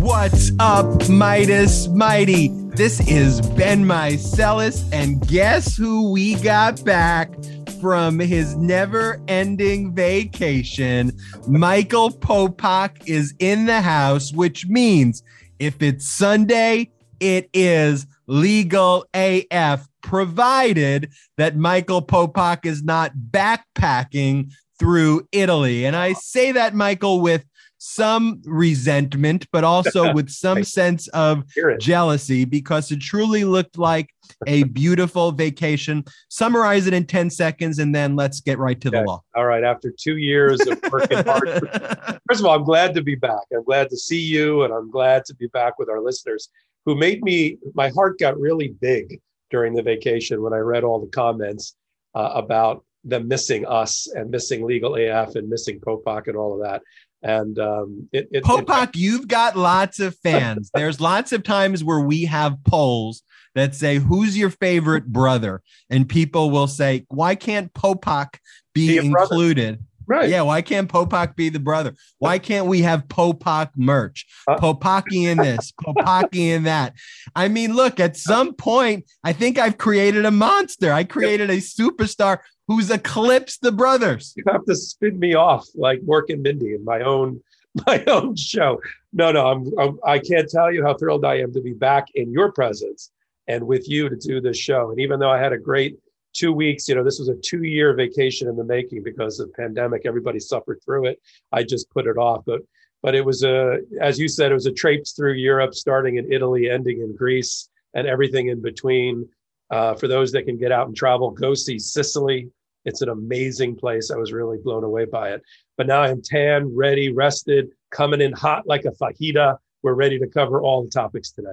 What's up, Midas Mighty? This is Ben Meiselas, and guess who we got back from his never ending vacation? Michael Popok is in the house, which means if it's Sunday, it is legal AF, provided that Michael Popok is not backpacking through Italy. And I say that, Michael, with some resentment, but also with some sense of jealousy because it truly looked like a beautiful vacation. Summarize it in 10 seconds and then let's get right to Okay. the law. All right. After two years of working hard, first of all, I'm glad to be back. I'm glad to see you, and I'm glad to be back with our listeners who made me, my heart got really big during the vacation when I read all the comments uh, about them missing us and missing legal AF and missing Popok and all of that. And um, it, it, it- Popok, you've got lots of fans. There's lots of times where we have polls that say, Who's your favorite brother? And people will say, Why can't Popok be, Be brother. included? right. Yeah, why can't Popok be the brother? Why can't we have Popok merch? Uh, Popaki in this, Popaki in that. I mean, look, at some point, I think I've created a monster. I created a superstar who's eclipsed the brothers. you have to spin me off like Mork and Mindy in my own my own show. No, no, I'm, I'm I can't tell you how thrilled I am to be back in your presence and with you to do this show. And even though I had a great two weeks, you know, this was a two year vacation in the making because of pandemic. Everybody suffered through it. I just put it off, but but it was a as you said, it was a traipse through Europe, starting in Italy, ending in Greece, and everything in between. Uh, for those that can get out and travel, go see Sicily. It's an amazing place. I was really blown away by it. But now I'm tan, ready, rested, coming in hot like a fajita. We're ready to cover all the topics today.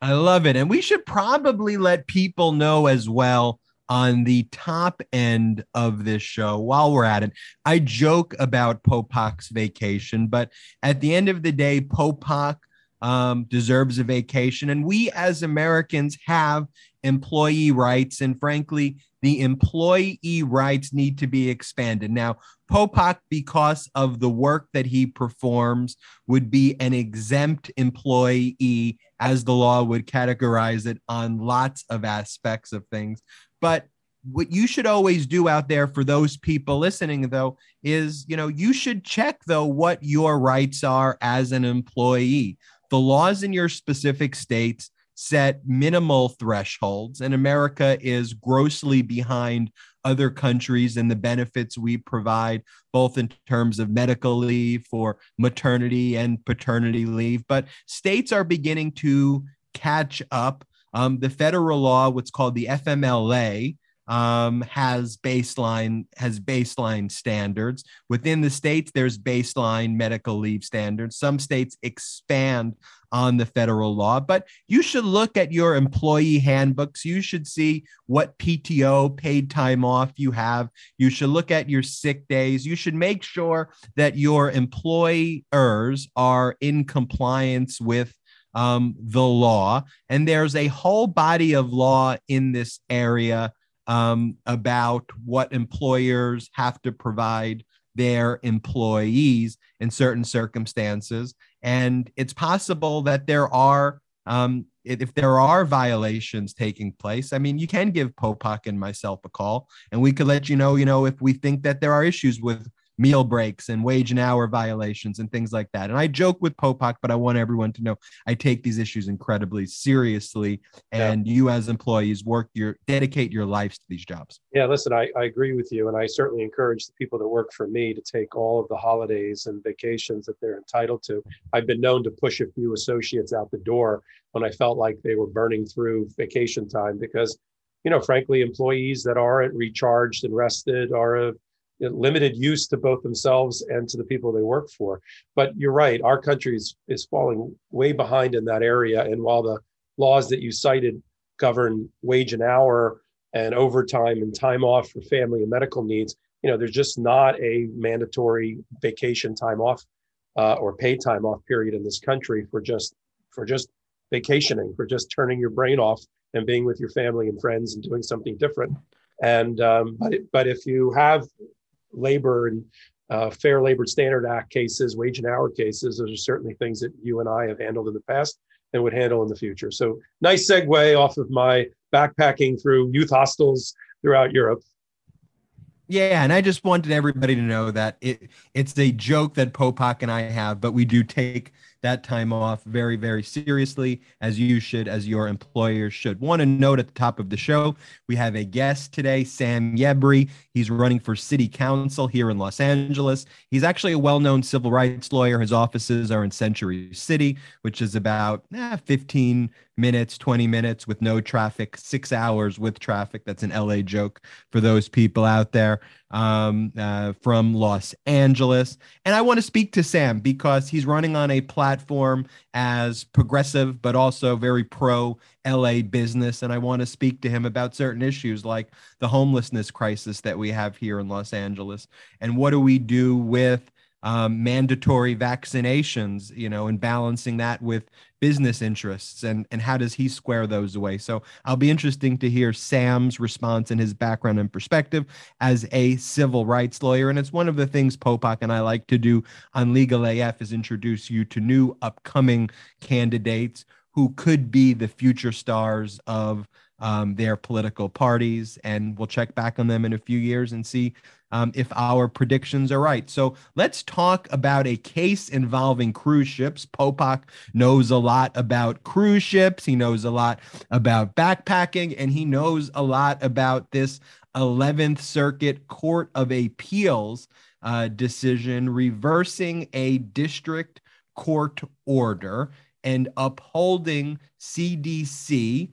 I love it. And we should probably let people know as well on the top end of this show while we're at it. I joke about Popok's vacation, but at the end of the day, Popok um, deserves a vacation. And we as Americans have employee rights. And frankly, the employee rights need to be expanded. Now, Popok, because of the work that he performs, would be an exempt employee as the law would categorize it on lots of aspects of things. But what you should always do out there for those people listening, though, is you know, you should check though what your rights are as an employee. The laws in your specific states set minimal thresholds, and America is grossly behind other countries and the benefits we provide, both in terms of medical leave for maternity and paternity leave. But states are beginning to catch up. Um, the federal law, what's called the FMLA, um, has baseline has baseline standards. Within the states there's baseline medical leave standards. Some states expand on the federal law but you should look at your employee handbooks. You should see what pto paid time off you have. You should look at your sick days. You should make sure that your employers are in compliance with um, the law. And there's a whole body of law in this area um, about what employers have to provide their employees in certain circumstances. And it's possible that there are, um, if there are violations taking place, I mean, you can give Popok and myself a call and we could let you know, you know, if we think that there are issues with meal breaks and wage and hour violations and things like that. And I joke with Popok, but I want everyone to know I take these issues incredibly seriously. And yeah. you, as employees, work your dedicate your lives to these jobs. Yeah, listen, I, I agree with you, and I certainly encourage the people that work for me to take all of the holidays and vacations that they're entitled to. I've been known to push a few associates out the door when I felt like they were burning through vacation time because you know, frankly, employees that aren't recharged and rested are limited use to both themselves and to the people they work for. But you're right, our country is, is falling way behind in that area. And while the laws that you cited govern wage and hour and overtime and time off for family and medical needs, you know, there's just not a mandatory vacation time off uh, or paid time off period in this country for just for just vacationing, for just turning your brain off and being with your family and friends and doing something different. And um, but but if you have labor and uh, Fair Labor Standard Act cases, wage and hour cases. Those are certainly things that you and I have handled in the past and would handle in the future. So nice segue off of my backpacking through youth hostels throughout Europe. Yeah, and I just wanted everybody to know that it it's a joke that Popok and I have, but we do take that time off very, very seriously, as you should, as your employers should. Want to note at the top of the show, we have a guest today, Sam Yebri. He's running for city council here in Los Angeles. He's actually a well known civil rights lawyer. His offices are in Century City, which is about eh, 15 minutes, 20 minutes with no traffic, six hours with traffic. That's an LA joke for those people out there um, uh, from Los Angeles. And I want to speak to Sam because he's running on a platform as progressive, but also very pro LA business. And I want to speak to him about certain issues like the homelessness crisis that we have here in Los Angeles. And what do we do with um, mandatory vaccinations, you know, and balancing that with business interests and, and how does he square those away? So I'll be interesting to hear Sam's response and his background and perspective as a civil rights lawyer. And it's one of the things Popok and I like to do on Legal AF is introduce you to new upcoming candidates who could be the future stars of um, their political parties. And we'll check back on them in a few years and see um, if our predictions are right. So let's talk about a case involving cruise ships. Popok knows a lot about cruise ships, he knows a lot about backpacking, and he knows a lot about this 11th Circuit Court of Appeals uh, decision reversing a district court order and upholding CDC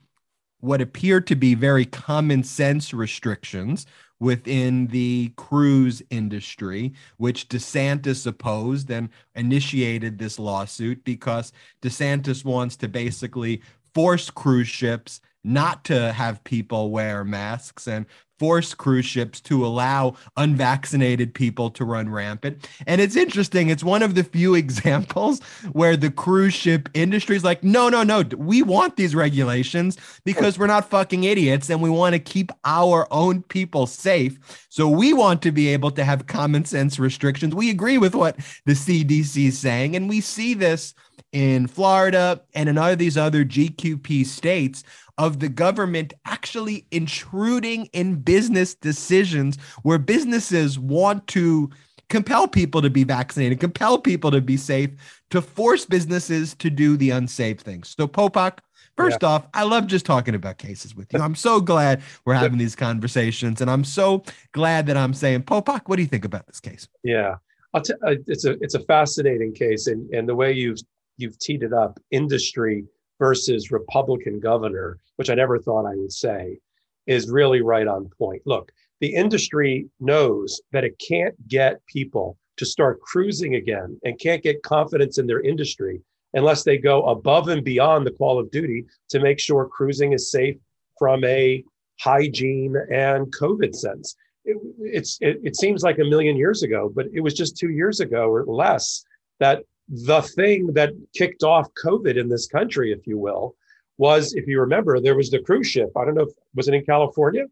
what appear to be very common sense restrictions within the cruise industry, which DeSantis opposed and initiated this lawsuit because DeSantis wants to basically force cruise ships not to have people wear masks and force cruise ships to allow unvaccinated people to run rampant. And it's interesting. It's one of the few examples where the cruise ship industry is like, no, no, no, we want these regulations because we're not fucking idiots and we want to keep our own people safe. So we want to be able to have common sense restrictions. We agree with what the CDC is saying. And we see this in Florida and in all these other GQP states of the government actually intruding in business decisions where businesses want to compel people to be vaccinated, compel people to be safe, to force businesses to do the unsafe things. So, Popok, first yeah. off, I love just talking about cases with you. I'm so glad we're having these conversations, and I'm so glad that I'm saying, Popok, what do you think about this case? Yeah, I'll t- uh, it's a it's a fascinating case, and and the way you've you've teed it up, industry versus Republican governor, which I never thought I would say. is really right on point. Look, the industry knows that it can't get people to start cruising again and can't get confidence in their industry unless they go above and beyond the call of duty to make sure cruising is safe from a hygiene and COVID sense. It, it's it, it seems like a million years ago, but it was just two years ago or less that the thing that kicked off COVID in this country, if you will, was if you remember, there was the cruise ship. I don't know if was it in California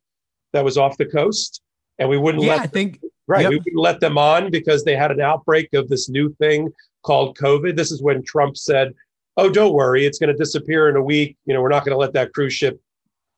that was off the coast, and we wouldn't yeah, let I think right yep. we wouldn't let them on because they had an outbreak of this new thing called COVID. This is when Trump said, "Oh, don't worry, it's going to disappear in a week. You know, we're not going to let that cruise ship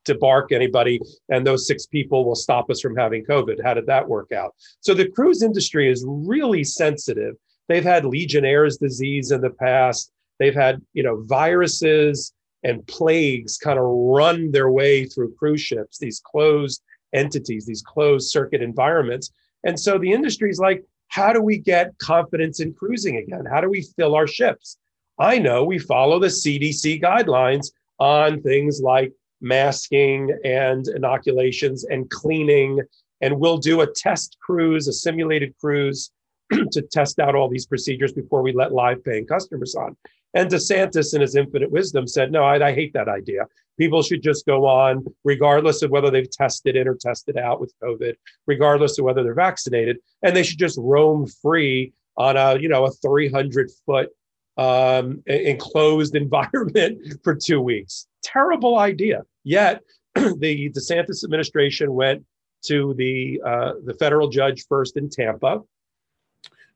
debark anybody, and those six people will stop us from having COVID." How did that work out? So the cruise industry is really sensitive. They've had Legionnaire's disease in the past. They've had, you know, viruses and plagues kind of run their way through cruise ships, these closed entities, these closed circuit environments. And so the industry is like, how do we get confidence in cruising again? How do we fill our ships? I know we follow the CDC guidelines on things like masking and inoculations and cleaning. And we'll do a test cruise, a simulated cruise to test out all these procedures before we let live paying customers on. And DeSantis, in his infinite wisdom, said, No, I, I, hate that idea. People should just go on, regardless of whether they've tested in or tested out with COVID, regardless of whether they're vaccinated, and they should just roam free on a you know a 300 foot um, enclosed environment for two weeks. Terrible idea. Yet the DeSantis administration went to the uh, the federal judge first in Tampa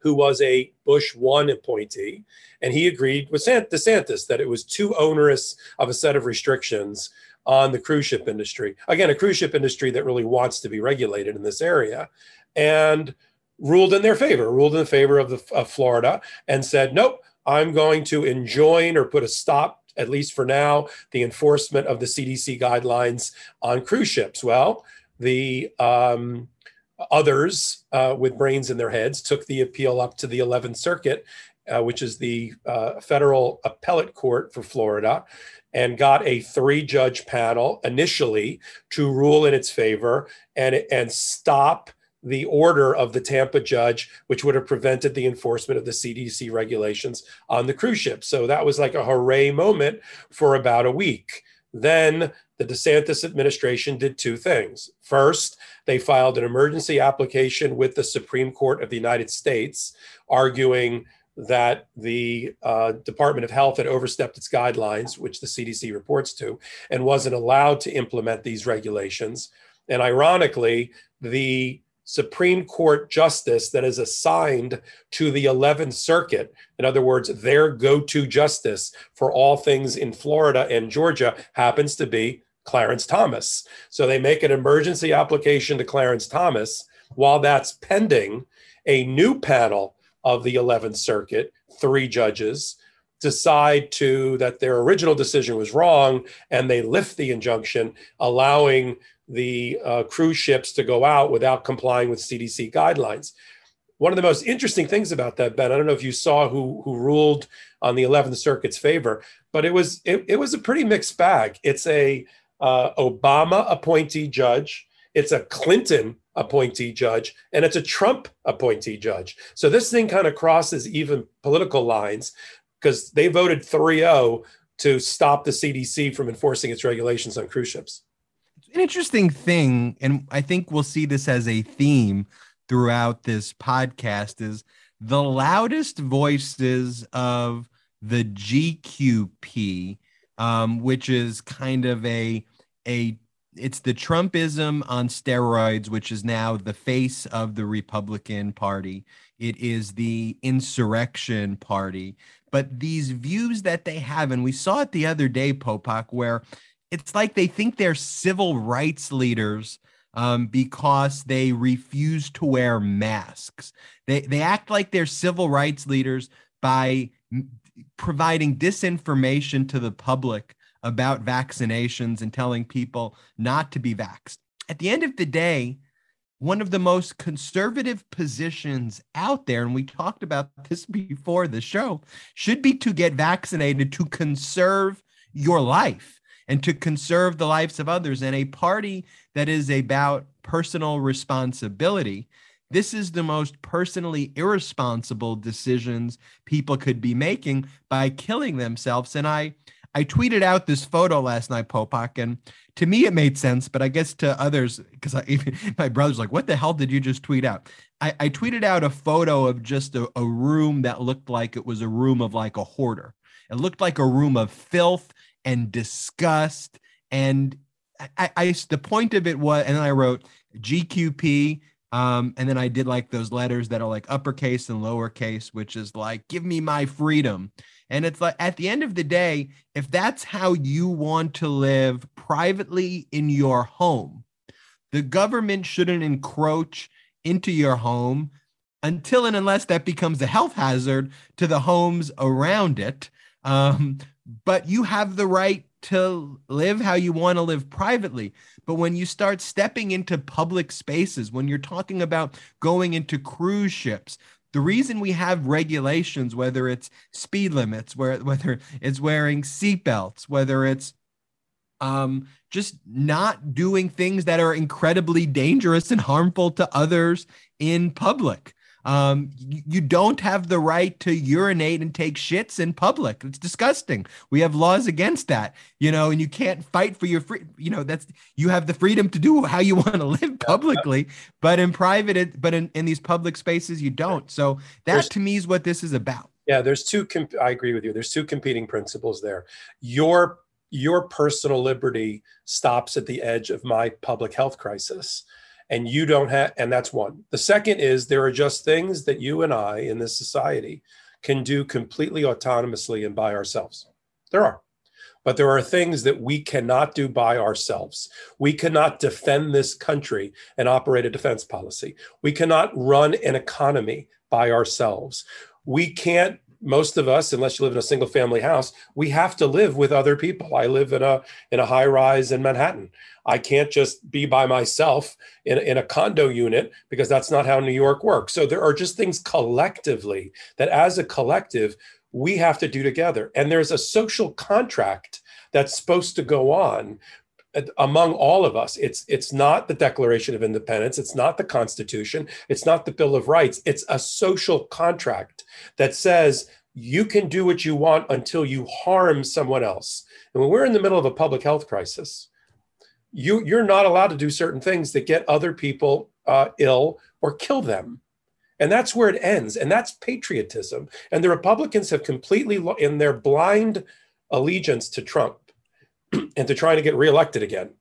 who was a Bush one appointee, and he agreed with DeSantis that it was too onerous of a set of restrictions on the cruise ship industry. Again, a cruise ship industry that really wants to be regulated in this area, and ruled in their favor, ruled in favor of, the, of Florida, and said, nope, I'm going to enjoin or put a stop, at least for now, the enforcement of the CDC guidelines on cruise ships. Well, the um, Others uh, with brains in their heads took the appeal up to the 11th Circuit, uh, which is the uh, federal appellate court for Florida, and got a three judge panel initially to rule in its favor and, and stop the order of the Tampa judge, which would have prevented the enforcement of the CDC regulations on the cruise ship. So that was like a hooray moment for about a week. Then the DeSantis administration did two things. First, they filed an emergency application with the Supreme Court of the United States, arguing that the uh, Department of Health had overstepped its guidelines, which the CDC reports to, and wasn't allowed to implement these regulations. And ironically, the Supreme Court justice that is assigned to the 11th Circuit, in other words, their go to justice for all things in Florida and Georgia, happens to be Clarence Thomas. So they make an emergency application to Clarence Thomas. While that's pending, a new panel of the 11th Circuit, three judges, decide to that their original decision was wrong and they lift the injunction allowing the uh, cruise ships to go out without complying with CDC guidelines. One of the most interesting things about that, Ben, I don't know if you saw who who ruled on the 11th Circuit's favor, but it was it, it was a pretty mixed bag. It's a uh, Obama appointee judge, it's a Clinton appointee judge, and it's a Trump appointee judge. So this thing kind of crosses even political lines because they voted 3 0 to stop the CDC from enforcing its regulations on cruise ships an interesting thing, and I think we'll see this as a theme throughout this podcast, is the loudest voices of the GQP, um, which is kind of a a it's the Trumpism on steroids, which is now the face of the Republican Party. It is the insurrection party. But these views that they have, and we saw it the other day, Popok, where it's like they think they're civil rights leaders um, because they refuse to wear masks. They they act like they're civil rights leaders by providing disinformation to the public about vaccinations and telling people not to be vaxxed. At the end of the day, one of the most conservative positions out there, and we talked about this before the show, should be to get vaccinated to conserve your life and to conserve the lives of others. And a party that is about personal responsibility, this is the most personally irresponsible decisions people could be making by killing themselves. And I, I tweeted out this photo last night, Popok, and to me it made sense, but I guess to others, because my brother's like, "What the hell did you just tweet out?" I, I tweeted out a photo of just a, a room that looked like it was a room of like a hoarder. It looked like a room of filth and disgust. And I, I the point of it was, and then I wrote GQP. Um, and then I did like those letters that are like uppercase and lowercase, which is like, give me my freedom. And it's like at the end of the day, if that's how you want to live privately in your home, the government shouldn't encroach into your home until and unless that becomes a health hazard to the homes around it. Um, but you have the right to live how you want to live privately. But when you start stepping into public spaces, when you're talking about going into cruise ships, the reason we have regulations, whether it's speed limits, whether it's wearing seatbelts, whether it's um, just not doing things that are incredibly dangerous and harmful to others in public. Um, you, don't have the right to urinate and take shits in public. It's disgusting. We have laws against that, you know, and you can't fight for your free, you know, that's you have the freedom to do how you want to live publicly, but in private, it, but in, in these public spaces, you don't. So that there's, to me is what this is about. Yeah, there's two. Comp- I agree with you. There's two competing principles there. Your your personal liberty stops at the edge of my public health crisis and you don't have and that's one the second is there are just things that you and i in this society can do completely autonomously and by ourselves there are but there are things that we cannot do by ourselves. We cannot defend this country and operate a defense policy. We cannot run an economy by ourselves. We can't most of us unless you live in a single family house we have to live with other people i live in a in a high rise in manhattan i can't just be by myself in, in a condo unit because that's not how new york works. So there are just things collectively that as a collective we have to do together. And there's a social contract that's supposed to go on among all of us. It's it's not the declaration of independence. It's not the constitution. It's not the bill of rights. It's a social contract that says you can do what you want until you harm someone else. And when we're in the middle of a public health crisis you you're not allowed to do certain things that get other people uh, ill or kill them and that's where it ends and that's patriotism and the republicans have completely in their blind allegiance to trump and to trying to get reelected again.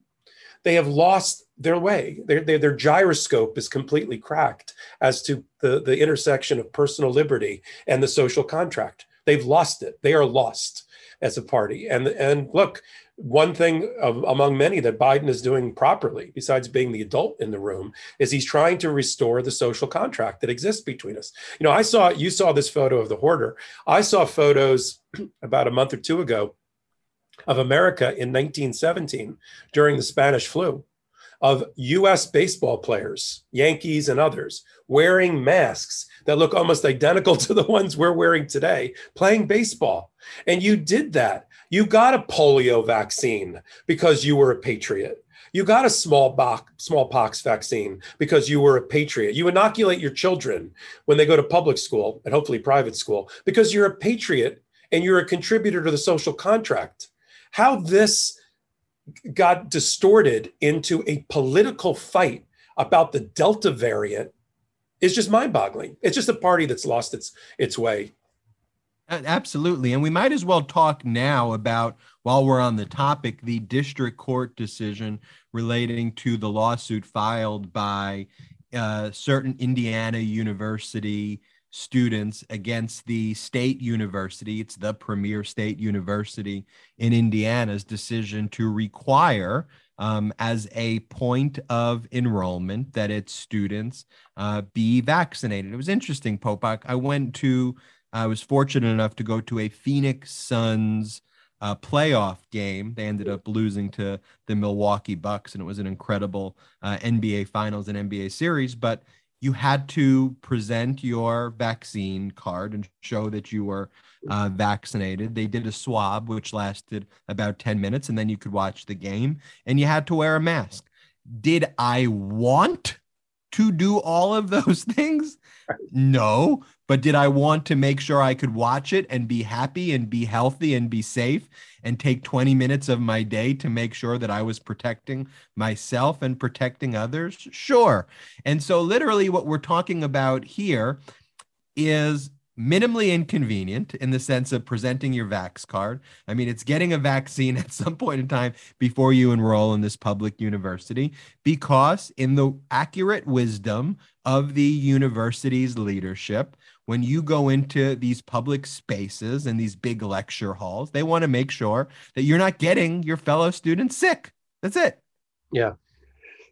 They have lost their way. Their, their, their, gyroscope is completely cracked as to the, the intersection of personal liberty and the social contract. They've lost it. They are lost as a party. And, and look, one thing of, among many that Biden is doing properly, besides being the adult in the room, is he's trying to restore the social contract that exists between us. You know, I saw, you saw this photo of the hoarder. I saw photos about a month or two ago of America in 1917 during the Spanish flu of US baseball players, Yankees and others, wearing masks that look almost identical to the ones we're wearing today, playing baseball. And you did that. You got a polio vaccine because you were a patriot. You got a smallpox, smallpox vaccine because you were a patriot. You inoculate your children when they go to public school and hopefully private school because you're a patriot and you're a contributor to the social contract how this got distorted into a political fight about the Delta variant is just mind-boggling. It's just a party that's lost its its way. Absolutely. And we might as well talk now about, while we're on the topic, the district court decision relating to the lawsuit filed by uh, certain Indiana University students against the state university. It's the premier state university in Indiana's decision to require, um, as a point of enrollment, that its students uh, be vaccinated. It was interesting, Popok. I went to, I was fortunate enough to go to a Phoenix Suns. Uh, playoff game. They ended up losing to the Milwaukee Bucks, and it was an incredible uh, NBA Finals and NBA series. But you had to present your vaccine card and show that you were uh, vaccinated. They did a swab, which lasted about 10 minutes, and then you could watch the game, and you had to wear a mask. Did I want to do all of those things? No. But did I want to make sure I could watch it and be happy and be healthy and be safe and take 20 minutes of my day to make sure that I was protecting myself and protecting others? Sure. And so, literally, what we're talking about here is minimally inconvenient in the sense of presenting your vax card. I mean, it's getting a vaccine at some point in time before you enroll in this public university, because in the accurate wisdom of the university's leadership, when you go into these public spaces and these big lecture halls, they want to make sure that you're not getting your fellow students sick. That's it. Yeah.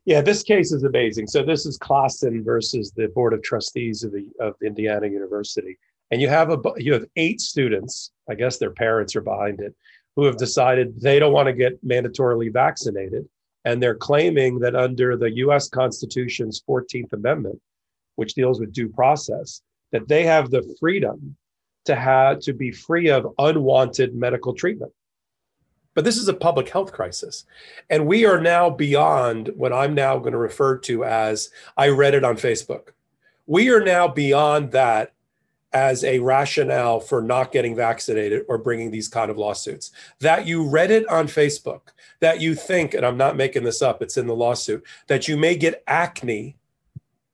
Yeah, this case is amazing. So this is Klaassen versus the Board of Trustees of the of Indiana University and you have a you have eight students i guess their parents are behind it who have decided they don't want to get mandatorily vaccinated. And they're claiming that under the us constitution's 14th amendment which deals with due process that they have the freedom to have to be free of unwanted medical treatment. But this is a public health crisis. And we are now beyond what i'm now going to refer to as i read it on facebook. We are now beyond that as a rationale for not getting vaccinated or bringing these kind of lawsuits. That you read it on Facebook, that you think, and I'm not making this up, it's in the lawsuit, that you may get acne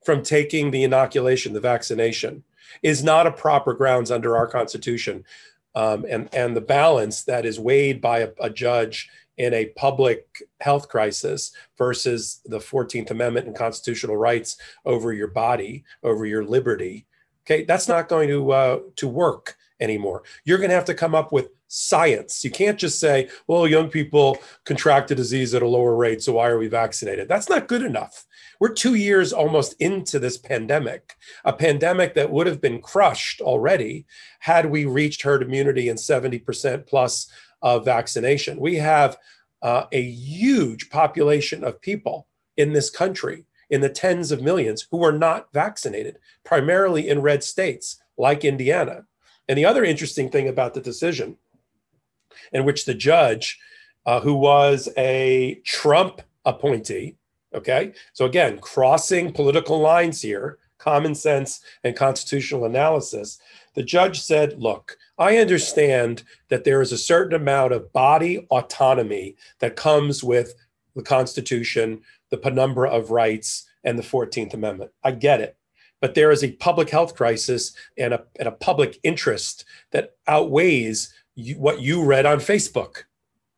from taking the inoculation, the vaccination, is not a proper grounds under our Constitution. Um, and, and the balance that is weighed by a, a judge in a public health crisis versus the 14th Amendment and constitutional rights over your body, over your liberty, Okay, that's not going to uh, to work anymore. You're going to have to come up with science. You can't just say, "Well, young people contract a disease at a lower rate, so why are we vaccinated?" That's not good enough. We're two years almost into this pandemic, a pandemic that would have been crushed already had we reached herd immunity and 70% plus of vaccination. We have uh, a huge population of people in this country in the tens of millions who are not vaccinated, primarily in red states like Indiana. And the other interesting thing about the decision, in which the judge, uh, who was a Trump appointee, okay, so again, crossing political lines here, common sense and constitutional analysis, the judge said, look, I understand that there is a certain amount of body autonomy that comes with the Constitution, the penumbra of rights and the 14th Amendment. I get it. But there is a public health crisis and a, and a public interest that outweighs you, what you read on Facebook.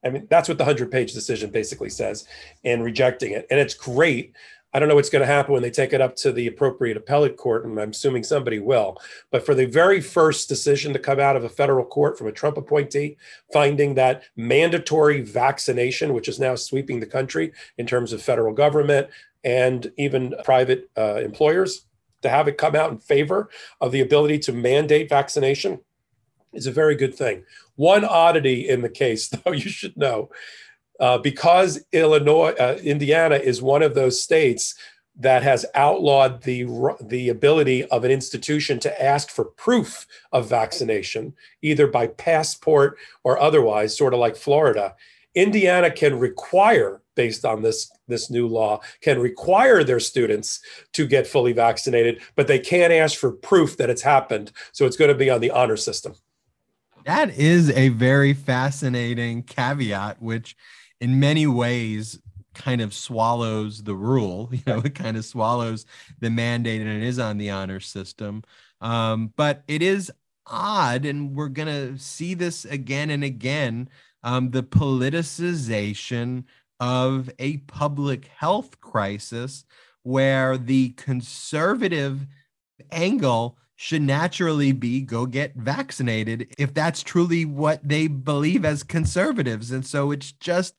I mean, that's what the 100 page decision basically says in rejecting it. And it's great. I don't know what's going to happen when they take it up to the appropriate appellate court, and I'm assuming somebody will. But for the very first decision to come out of a federal court from a Trump appointee, finding that mandatory vaccination, which is now sweeping the country in terms of federal government, and even private uh, employers to have it come out in favor of the ability to mandate vaccination is a very good thing. One oddity in the case, though, you should know, uh, because Illinois, uh, Indiana is one of those states that has outlawed the the ability of an institution to ask for proof of vaccination, either by passport or otherwise, sort of like Florida. Indiana can require based on this this new law can require their students to get fully vaccinated but they can't ask for proof that it's happened so it's going to be on the honor system that is a very fascinating caveat which in many ways kind of swallows the rule you know it kind of swallows the mandate and it is on the honor system. Um, but it is odd and we're going to see this again and again um, the politicization of a public health crisis where the conservative angle should naturally be go get vaccinated if that's truly what they believe as conservatives. And so it's just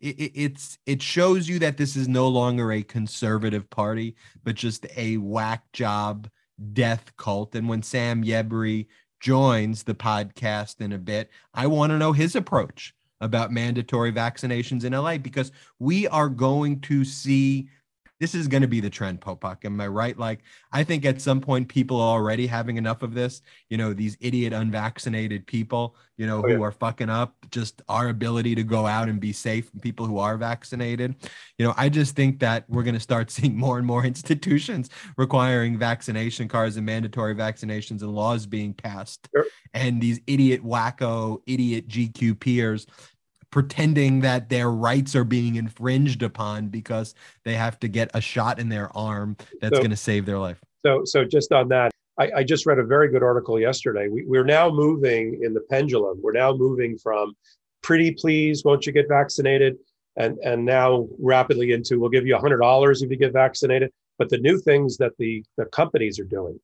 it, it's it shows you that this is no longer a conservative party but just a whack job death cult. And when sam yebri joins the podcast in a bit i want to know his approach about mandatory vaccinations in LA because we are going to see this is going to be the trend, Popok. Am I right? Like, I think at some point people are already having enough of this. You know, these idiot unvaccinated people, you know, Oh, who yeah. are fucking up just our ability to go out and be safe. and People who are vaccinated. You know, I just think that we're going to start seeing more and more institutions requiring vaccination cards and mandatory vaccinations and laws being passed. Sure. And these idiot, wacko, idiot GQ peers pretending that their rights are being infringed upon because they have to get a shot in their arm that's So- going to save their life. So, so just on that, I, I just read a very good article yesterday. We, we're now moving in the pendulum. We're now moving from pretty please, won't you get vaccinated? And, and now rapidly into we'll give you $100 if you get vaccinated. But the new things that the, the companies are doing,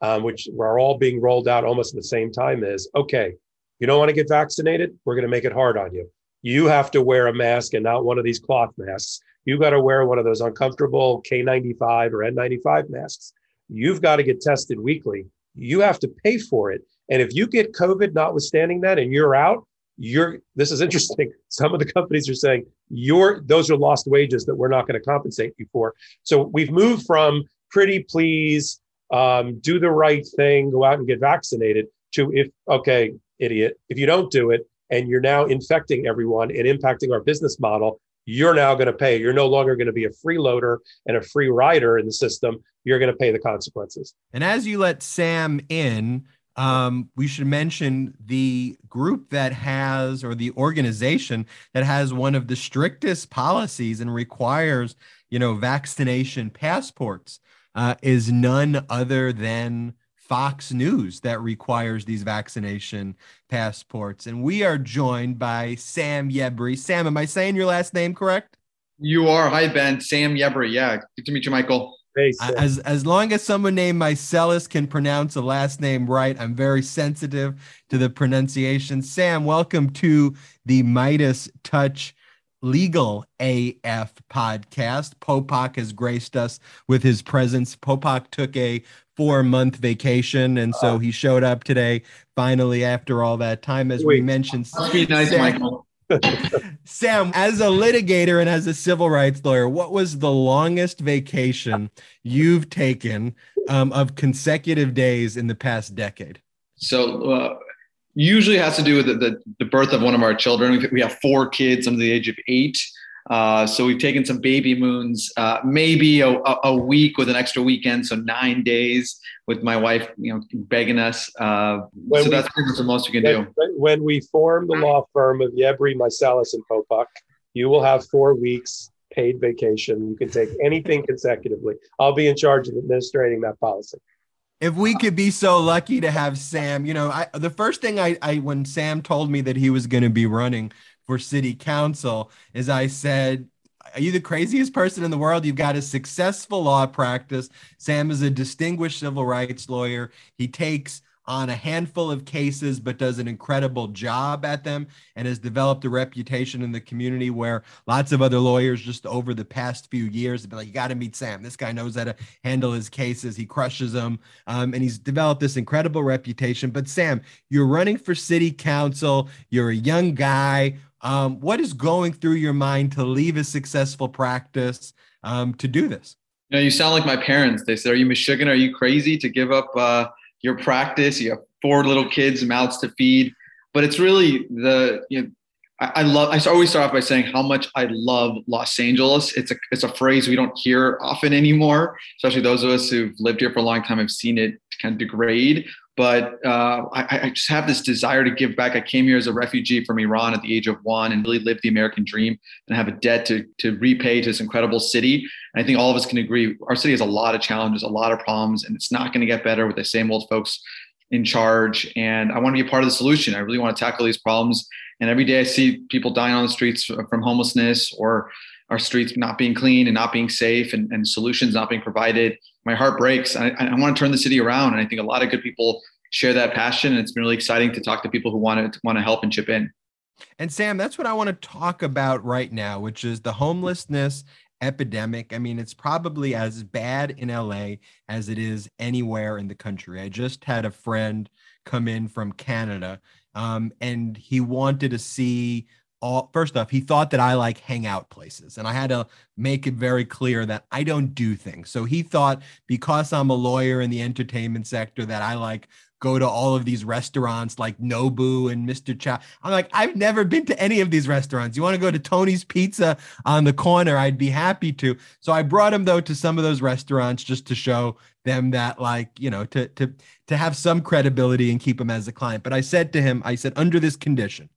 um, which are all being rolled out almost at the same time, is okay, you don't want to get vaccinated? We're going to make it hard on you. You have to wear a mask and not one of these cloth masks. You got to wear one of those uncomfortable K95 or N95 masks. You've got to get tested weekly. You have to pay for it. And if you get COVID, notwithstanding that, and you're out, you're this is interesting. Some of the companies are saying you're those are lost wages that we're not going to compensate you for. So we've moved from pretty please, um, do the right thing, go out and get vaccinated to if okay, idiot, if you don't do it and you're now infecting everyone and impacting our business model, you're now going to pay. You're no longer going to be a freeloader and a free rider in the system. You're going to pay the consequences. And as you let Sam in, um, we should mention the group that has, or the organization that has one of the strictest policies and requires, you know, vaccination passports uh, is none other than Fox News that requires these vaccination passports. And we are joined by Sam Yebri. Sam, am I saying your last name correct? You are. Hi, Ben. Sam Yebri. Yeah. Good to meet you, Michael. Hey, As as long as someone named Meiselas can pronounce a last name right, I'm very sensitive to the pronunciation. Sam, welcome to the Midas Touch Legal AF podcast. Popok has graced us with his presence. Popok took a four month vacation, and so he showed up today finally after all that time. As we mentioned, be nice, Sam- Michael. Sam, as a litigator and as a civil rights lawyer, what was the longest vacation you've taken um, of consecutive days in the past decade? So, uh, usually has to do with the, the, the birth of one of our children. We've, we have four kids under the age of eight. Uh, so we've taken some baby moons, uh, maybe a, a, week with an extra weekend, so nine days with my wife, you know, begging us. Uh, When so we- that's pretty much the most we can do. when, when we form the law firm of Yebri, Meiselas, and Popok, you will have four weeks paid vacation. You can take anything consecutively. I'll be in charge of administrating that policy. If we could be so lucky to have Sam, you know, I, the first thing I, I, when Sam told me that he was going to be running for city council, is I said, Are you the craziest person in the world? You've got a successful law practice. Sam is a distinguished civil rights lawyer. He takes on a handful of cases, but does an incredible job at them and has developed a reputation in the community where lots of other lawyers just over the past few years have been like, you got to meet Sam. This guy knows how to handle his cases. He crushes them. Um, and he's developed this incredible reputation. But Sam, you're running for city council. You're a young guy. Um, what is going through your mind to leave a successful practice um, to do this? You know, you sound like my parents. They said, "Are you Michigan? Are you crazy to give up uh, your practice? You have four little kids, mouths to feed." But it's really the you know, I, I love. I always start off by saying how much I love Los Angeles. It's a it's a phrase we don't hear often anymore, especially those of us who've lived here for a long time have seen it kind of degrade. But uh, I, I just have this desire to give back. I came here as a refugee from Iran at the age of one and really lived the American dream and have a debt to, to repay to this incredible city. And I think all of us can agree our city has a lot of challenges, a lot of problems, and it's not going to get better with the same old folks in charge. And I want to be a part of the solution. I really want to tackle these problems. And every day I see people dying on the streets from homelessness or our streets not being clean and not being safe and, and solutions not being provided. My heart breaks. I, I want to turn the city around. And I think a lot of good people share that passion. And it's been really exciting to talk to people who want to want to help and chip in. And Sam, that's what I want to talk about right now, which is the homelessness epidemic. I mean, it's probably as bad in LA as it is anywhere in the country. I just had a friend come in from Canada, um, and he wanted to see all first off, he thought that I like hangout places, and I had to make it very clear that I don't do things. So he thought because I'm a lawyer in the entertainment sector that I like go to all of these restaurants like Nobu and Mr. Chow. I'm like, I've never been to any of these restaurants. You want to go to Tony's Pizza on the corner? I'd be happy to. So I brought him though to some of those restaurants just to show them that like, you know, to to to have some credibility and keep him as a client. But I said to him, I said, under this condition,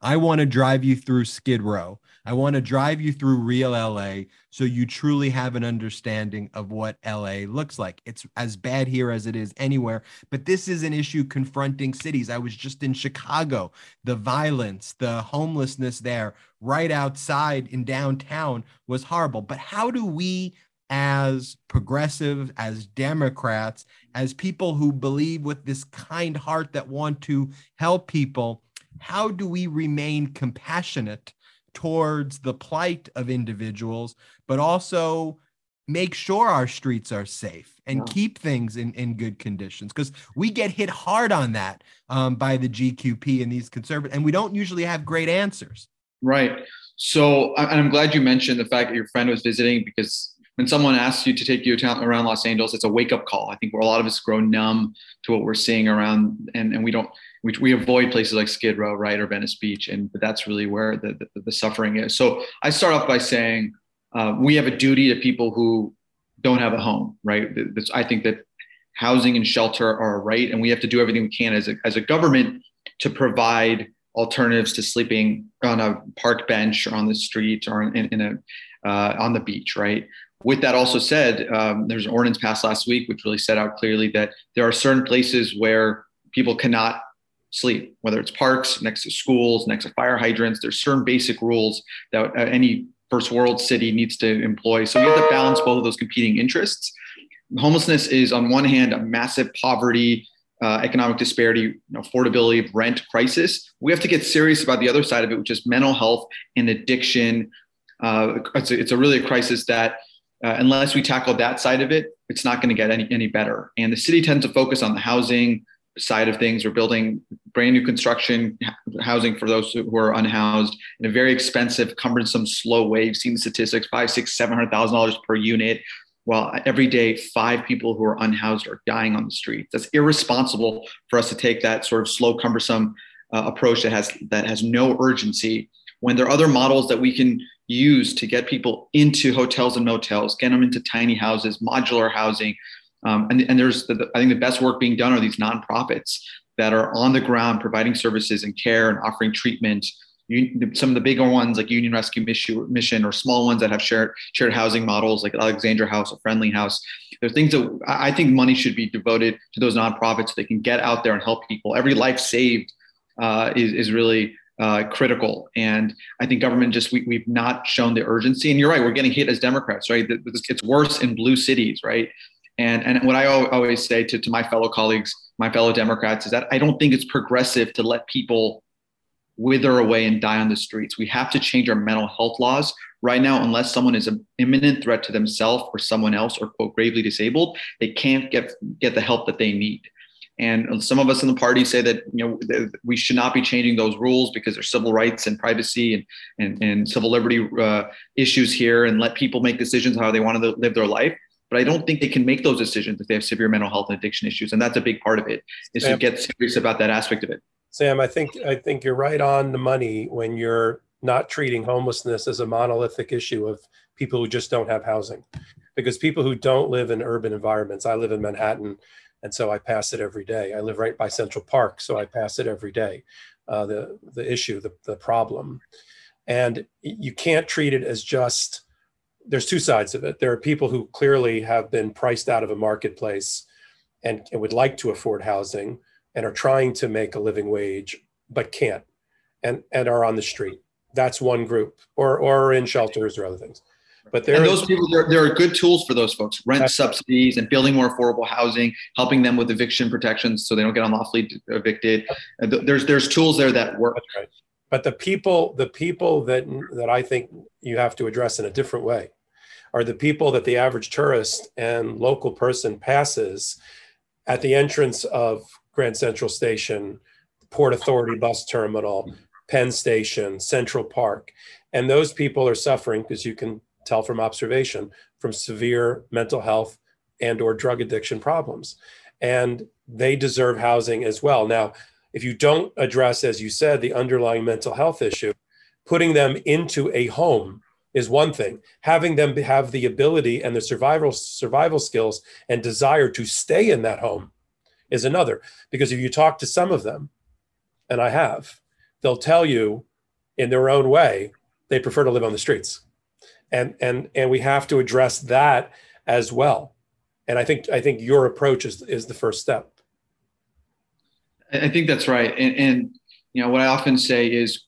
I want to drive you through Skid Row. I want to drive you through real LA so you truly have an understanding of what LA looks like. It's as bad here as it is anywhere, but this is an issue confronting cities. I was just in Chicago. The violence, the homelessness there right outside in downtown was horrible. But how do we as progressive, as Democrats, as people who believe with this kind heart that want to help people, how do we remain compassionate towards the plight of individuals, but also make sure our streets are safe and yeah. keep things in, in good conditions because we get hit hard on that um, by the GQP and these conservative, and we don't usually have great answers. Right. So I'm glad you mentioned the fact that your friend was visiting because when someone asks you to take you around Los Angeles, it's a wake up call. I think where a lot of us grow numb to what we're seeing around, and, and we don't we, we avoid places like Skid Row, right, or Venice Beach, and but that's really where the, the, the suffering is. So I start off by saying uh, we have a duty to people who don't have a home, right? This, I think that housing and shelter are a right, and we have to do everything we can as a, as a government to provide alternatives to sleeping on a park bench or on the street or in, in a uh, on the beach, right? With that also said, um, there's an ordinance passed last week which really set out clearly that there are certain places where people cannot sleep, whether it's parks, next to schools, next to fire hydrants. There's certain basic rules that uh, any first world city needs to employ. So you have to balance both of those competing interests. Homelessness is, on one hand, a massive poverty, uh, economic disparity, affordability, rent crisis. We have to get serious about the other side of it, which is mental health and addiction. Uh, it's, a, it's a really a crisis that, uh, unless we tackle that side of it, it's not going to get any, any better. And the city tends to focus on the housing, side of things. We're building brand new construction housing for those who are unhoused in a very expensive, cumbersome, slow way. You've seen the statistics: five, six, seven hundred thousand dollars per unit. While every day, five people who are unhoused are dying on the streets. That's irresponsible for us to take that sort of slow, cumbersome uh, approach that has that has no urgency. When there are other models that we can use to get people into hotels and motels, get them into tiny houses, modular housing, um, and, and there's, the, I think the best work being done are these nonprofits that are on the ground providing services and care and offering treatment. You, some of the bigger ones like Union Rescue Mission or small ones that have shared shared housing models like Alexandra House or Friendly House. There's things that I think money should be devoted to those nonprofits so they can get out there and help people. Every life saved uh, is, is really uh, critical. And I think government just, we, we've not shown the urgency. And you're right, we're getting hit as Democrats, right? It's worse in blue cities, right? And, and what I always say to, to my fellow colleagues, my fellow Democrats, is that I don't think it's progressive to let people wither away and die on the streets. We have to change our mental health laws. Right now, unless someone is an imminent threat to themselves or someone else or quote gravely disabled, they can't get get the help that they need. And some of us in the party say that you know we should not be changing those rules because there's civil rights and privacy and and, and civil liberty uh, issues here, and let people make decisions how they want to live their life but I don't think they can make those decisions if they have severe mental health and addiction issues. And that's a big part of it is Sam, to get serious about that aspect of it. Sam, I think I think you're right on the money when you're not treating homelessness as a monolithic issue of people who just don't have housing. Because people who don't live in urban environments, I live in Manhattan, and so I pass it every day. I live right by Central Park, so I pass it every day. Uh, the the issue, the the problem, and you can't treat it as just there's two sides of it. There are people who clearly have been priced out of a marketplace and, and, would like to afford housing and are trying to make a living wage but can't and, and are on the street. That's one group or, or in shelters or other things. But there and those is, people, there, there are good tools for those folks: rent subsidies and building more affordable housing, helping them with eviction protections so they don't get unlawfully evicted. There's there's tools there that work. Right. But the people, the people that that I think you have to address in a different way are the people that the average tourist and local person passes at the entrance of Grand Central Station, Port Authority bus terminal, Penn Station, Central Park. And those people are suffering because you can tell from observation from severe mental health and or drug addiction problems. And they deserve housing as well. Now, if you don't address, as you said, the underlying mental health issue, putting them into a home is one thing. Having them have the ability and the survival survival skills and desire to stay in that home is another. Because if you talk to some of them, and I have, they'll tell you in their own way they prefer to live on the streets. And and and we have to address that as well. And I think I think your approach is is the first step. I think that's right. And, and you know what I often say is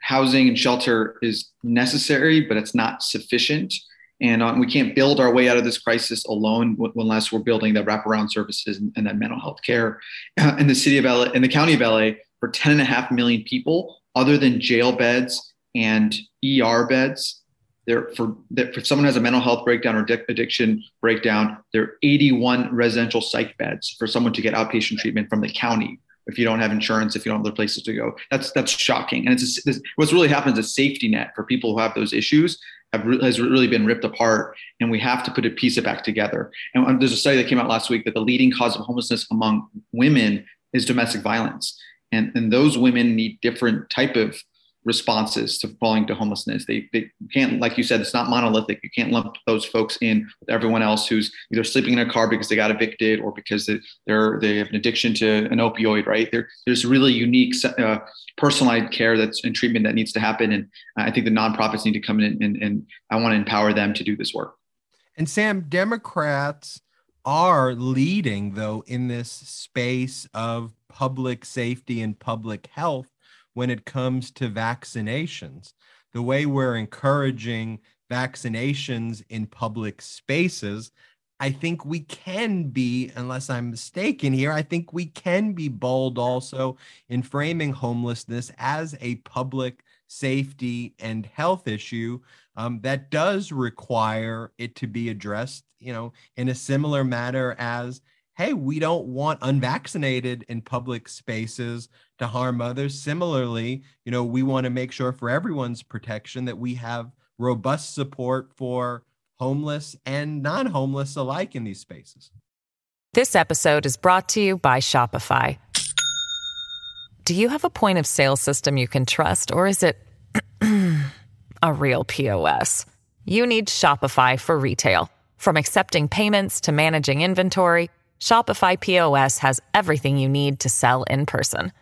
housing and shelter is necessary, but it's not sufficient. And uh, we can't build our way out of this crisis alone unless we're building the wraparound services and, and that mental health care. In the city of LA, in the county of LA, for 10 and a half million people, other than jail beds and ER beds, there for that for someone has a mental health breakdown or addiction breakdown, there are 81 residential psych beds for someone to get outpatient treatment from the county if you don't have insurance, if you don't have other places to go. That's that's shocking. And it's a, what's really happened is a safety net for people who have those issues have has really been ripped apart, and we have to put a piece of back together. And there's a study that came out last week that the leading cause of homelessness among women is domestic violence, and and those women need different type of responses to falling to homelessness. They, they can't, like you said, it's not monolithic. You can't lump those folks in with everyone else who's either sleeping in a car because they got evicted or because they're they have an addiction to an opioid. Right? There, there's really unique, uh, personalized care that's in treatment that needs to happen, and I think the nonprofits need to come in and, and I want to empower them to do this work. And Sam, Democrats are leading though in this space of public safety and public health when it comes to vaccinations. The way we're encouraging vaccinations in public spaces, I think we can be, unless I'm mistaken here, I think we can be bold also in framing homelessness as a public safety and health issue um, that does require it to be addressed, you know, in a similar manner as hey, we don't want unvaccinated in public spaces to harm others. Similarly, you know, we want to make sure for everyone's protection that we have robust support for homeless and non homeless alike in these spaces. This episode is brought to you by Shopify. Do you have a point of sale system you can trust, or is it a real POS? You need Shopify for retail. From accepting payments to managing inventory, Shopify POS has everything you need to sell in person.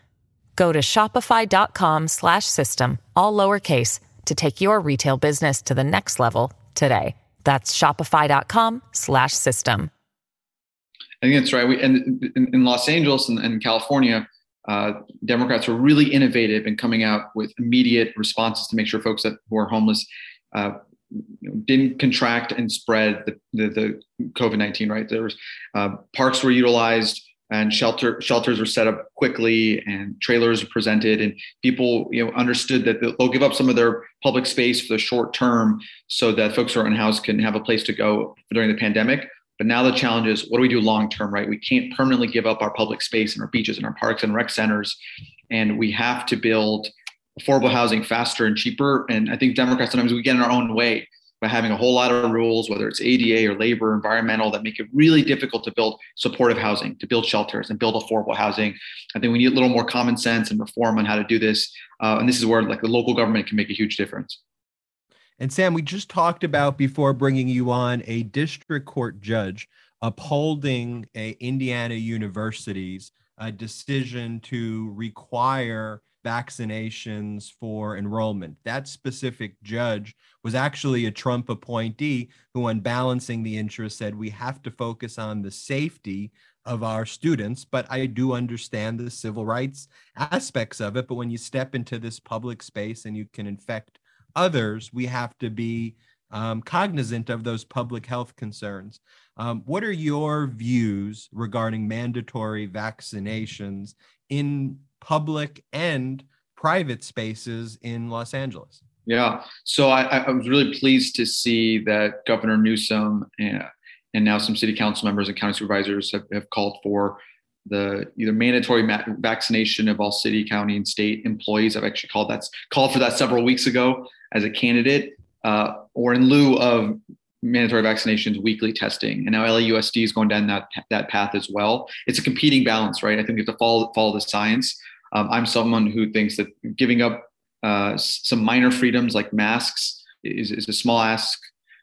Go to shopify.com slash system, all lowercase to take your retail business to the next level today. That's shopify.com slash system. I think that's right. We and in, in Los Angeles and, and California, uh, Democrats were really innovative in coming out with immediate responses to make sure folks that who are homeless uh, didn't contract and spread the, the, the COVID-19, right? There was uh, parks were utilized and shelter shelters were set up quickly and trailers were presented and people you know understood that they'll give up some of their public space for the short term so that folks who are unhoused can have a place to go during the pandemic. But now the challenge is what do we do long term right? We can't permanently give up our public space and our beaches and our parks and rec centers. And we have to build affordable housing faster and cheaper. And I think Democrats sometimes we get in our own way by having a whole lot of rules, whether it's ADA or labor, environmental, that make it really difficult to build supportive housing, to build shelters and build affordable housing. I think we need a little more common sense and reform on how to do this. Uh, and this is where like the local government can make a huge difference. And Sam, we just talked about before bringing you on a district court judge upholding a Indiana University's a decision to require vaccinations for enrollment. That specific judge was actually a Trump appointee who, on balancing the interests, said we have to focus on the safety of our students. But I do understand the civil rights aspects of it. But when you step into this public space and you can infect others, we have to be um, cognizant of those public health concerns. Um, what are your views regarding mandatory vaccinations in public and private spaces in Los Angeles. Yeah. So I, I was really pleased to see that Governor Newsom and, and, now some city council members and county supervisors have, have called for the either mandatory ma- vaccination of all city, county, and state employees. I've actually called that called for that several weeks ago as a candidate, uh, or in lieu of mandatory vaccinations, weekly testing. And now LAUSD is going down that that path as well. It's a competing balance, right? I think we have to follow follow the science. Um, I'm someone who thinks that giving up uh, some minor freedoms like masks is, is a small ask